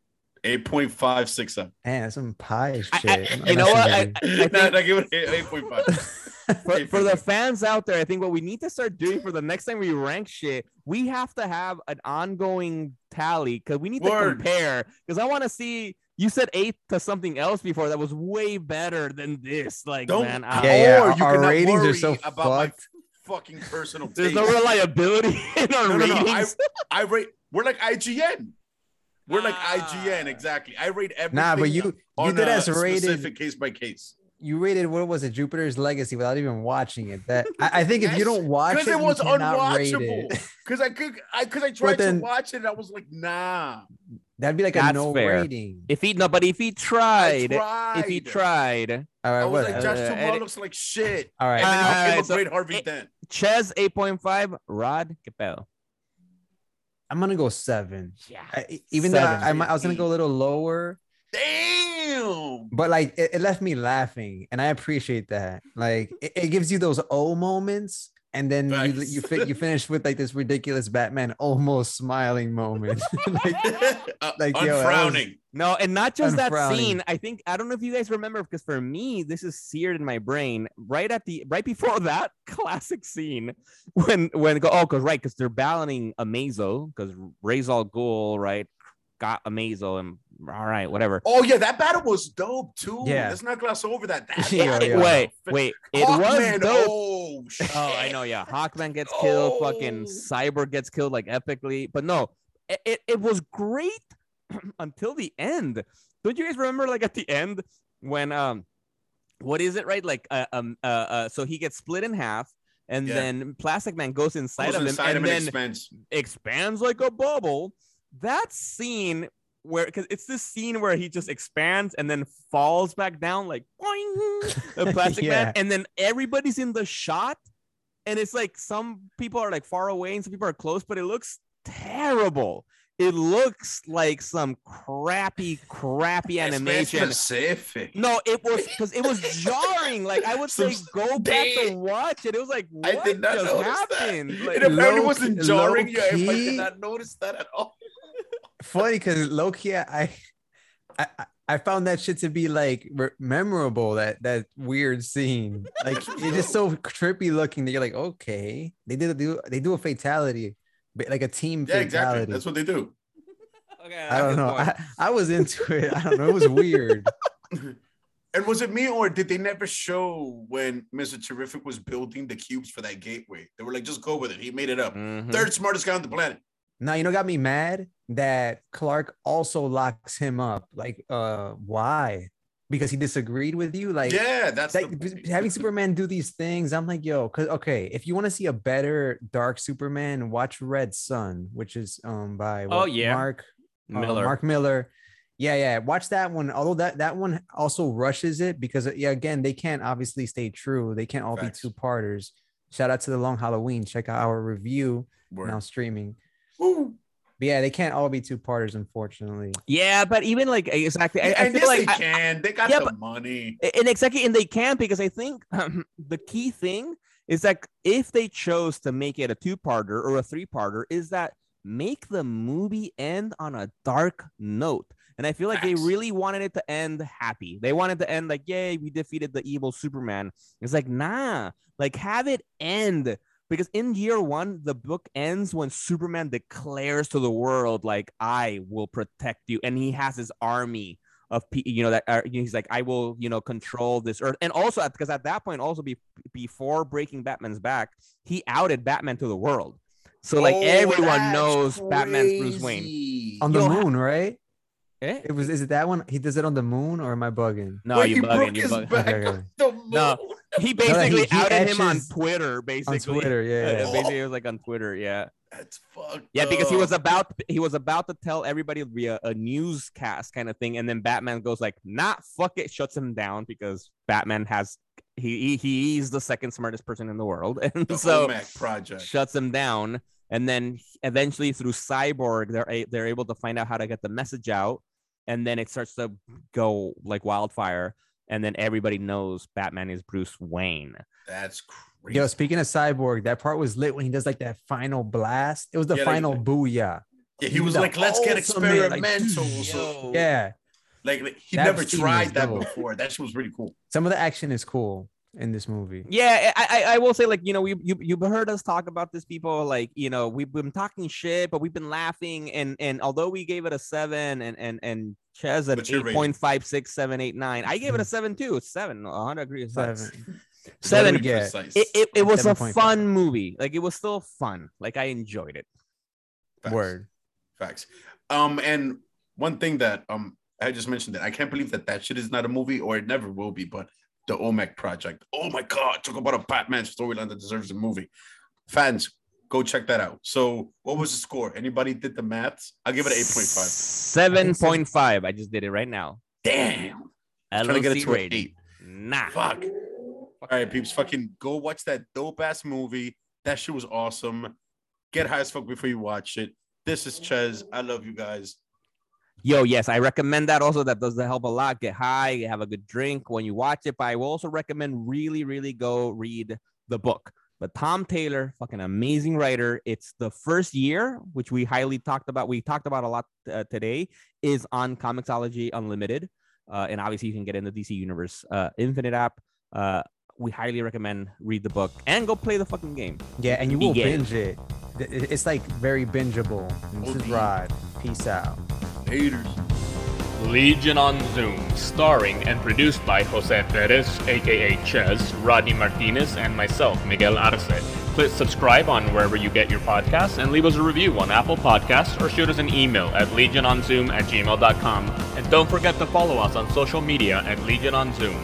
8.567. Man, that's some pie shit. I- I'm you know what? with I. I think no, give it a- 8.5. for, for the fans out there, I think what we need to start doing for the next time we rank shit, we have to have an ongoing tally because we need to compare. Because I want to see. You said eight to something else before that was way better than this. Like, Don't man, I- Yeah, yeah, or our- you our cannot ratings are worry so about my fucked. fucking personal there's no reliability in our No, no, no, ratings. I rate we're like IGN. We're like Ah. IGN, exactly. I rate everything. Nah, but you you did a as rated. specific case by case. You rated what was it, Jupiter's Legacy, without even watching it. That I, I think if you don't watch it, Because it you was cannot unwatchable. Because I could, I because I tried then- to watch it, and I was like, nah. That'd be like a no fair. rating. If he no, but if he tried, tried. if he tried, all right, I was what? like, Josh Uh, Duhamel it- looks like shit. all right. And then he Alright, became a so great Harvey it- Dent. Ches eight point five, Rod Capel. I'm gonna go seven. Yeah, I, even though I, I, I was gonna go a little lower, Damn. but like it, it left me laughing, and I appreciate that. Like it, it gives you those oh moments, and then you you fi- you finish with like this ridiculous Batman almost smiling moment. like, uh, Like, yo, that was- unfrowning. No, and not just that Unfrowning. scene. I think I don't know if you guys remember because for me, this is seared in my brain. Right at the right before that classic scene when when go oh because right because they're battling Amazo because Ra's al Ghul right got Amazo and all right whatever. Oh yeah, that battle was dope too. Yeah. let's not gloss over that. That Yeah, yeah. Wait wait it Hawkman, was dope. Oh, shit. Oh, I know. Yeah, Hawkman gets killed. Fucking Cyber gets killed like epically. But no, it, it, it was great until the end. Don't you guys remember like at the end when um, what is it right? Like uh, um uh, uh so he gets split in half. And Yeah. then Plastic Man goes inside Goes of him inside and him then and expands. expands like a bubble. That scene where because it's this scene where he just expands and then falls back down like boing, the plastic man, and then everybody's in the shot, and it's like some people are like far away and some people are close, but it looks terrible. It looks like some crappy, crappy animation. Specific. No, it was because it was jarring. Like I would say, Some- go back to watch it. It was like, I did not just notice happened? that. Like, it apparently wasn't jarring. Yeah, I did not notice that at all. Funny because Loki, I, I, I- I found that shit to be like memorable. That that weird scene, like it's just so trippy looking that you're like, okay, they did do they do a fatality, but like a team Yeah, fatality. exactly. That's what they do. Okay, I don't know. I, I was into it. I don't know. It was weird. And was it me or did they never show when Mr. Terrific was building the cubes for that gateway? They were like, just go with it. He made it up. Mhm. Third smartest guy on the planet. Now you know got me mad that Clark also locks him up. Like, uh, why? Because he disagreed with you. Like, yeah, that's like the- having Superman do these things, I'm like, yo, cause okay, if you want to see a better dark Superman, watch Red Sun, which is um by Oh, yeah. Mark uh, Millar. Mark Millar. Yeah, yeah. Watch that one. Although that that one also rushes it because uh, yeah, again, they can't obviously stay true. They can't all Facts. be two parters. Shout out to the Long Halloween. Check out our review Word. now streaming. Woo. But yeah, they can't all be two parters, unfortunately. Yeah, but even like exactly, I, I feel yes, like they I- can. They got Yeah, the but- money. and exactly and they can because i think um, the key thing is that if they chose to make it a two-parter or a three-parter is that make the movie end on a dark note and i feel like Facts. they really wanted it to end happy they wanted to end like yay we defeated the evil superman it's like nah like have it end because in year one the book ends when superman declares to the world like i will protect you and he has his army of pe- you know that are, he's like I will you know control this earth and also because at that point also be, before breaking Batman's back he outed Batman to the world so like Oh, everyone that's knows Batman's Bruce Wayne. On the Yo, moon, right? eh? It was. Is it that one? He does it on the moon, or am I bugging? no Wait, you he bugging you his bugging Okay, okay. No. He No, he- basically he outed him on etches Twitter On basically Twitter, yeah. Uh, yeah. basically it was like on Twitter yeah That's fucked. yeah because he was about he was about to tell everybody via a newscast kind of thing and then Batman goes like nah fuck it shuts him down because Batman has he, he he's the second smartest person in the world and the so OMAC project. shuts him down and then eventually through cyborg they're a- they're able to find out how to get the message out and then it starts to go like wildfire and then everybody knows batman is bruce wayne That's crazy. Yo, speaking of cyborg, that part was lit when he does like that final blast. It was the Yeah, like- final booyah. yeah, he was the like, "Let's get ultimate, like, experimental." so, Yeah, like, like, he That never tried that dope. before. That shit was really cool. some of the action is cool in this movie. yeah I, I i will say like you know we you, you've heard us talk about this people like you know we've been talking shit but we've been laughing and and although we gave it a seven and and and Ches an What's your eight rating? point five six seven eight nine. I gave it a seven too. It's seven. I agree. with that. Seven. Seven. What do we get? Precise. it, it, it was a 7.5. fun movie. Like it was still fun. Like I enjoyed it. Facts. Word. Facts. Um, and one thing that um I just mentioned that I can't believe that that shit is not a movie or it never will be, but the OMAC project. Oh my god, talk about a Batman storyline that deserves a movie. Fans, go check that out. So, what was the score? Anybody did the maths? I'll give it an eight point five. Seven point five. I just did it right now. Damn, LOC trying to get it to an eight. Nah. Fuck. All right, peeps, fucking go watch that dope ass movie. That shit was awesome. Get high as fuck before you watch it. This is Ches. I love you guys. Yo, yes, I recommend that also. That does help a lot. Get high, have a good drink when you watch it. But I will also recommend really, really go read the book. But Tom Taylor, fucking amazing writer. It's the first year, which we highly talked about. We talked about a lot uh, today, is on Comixology Unlimited. Uh, and obviously, you can get in the DC Universe uh, Infinite app. Uh, we highly recommend read the book and go play the fucking game. Yeah, and you will Begin. binge it. Th- it- It's like very bingeable. And This is Rod. Peace out. Haters. Legion on Zoom, starring and produced by Jose Perez, aka Ches, Rodney Martinez, and myself, Miguel Arce. Please subscribe on wherever you get your podcasts and leave us a review on Apple Podcasts or shoot us an email at legiononzoom at gmail.com. And don't forget to follow us on social media at Legion on Zoom.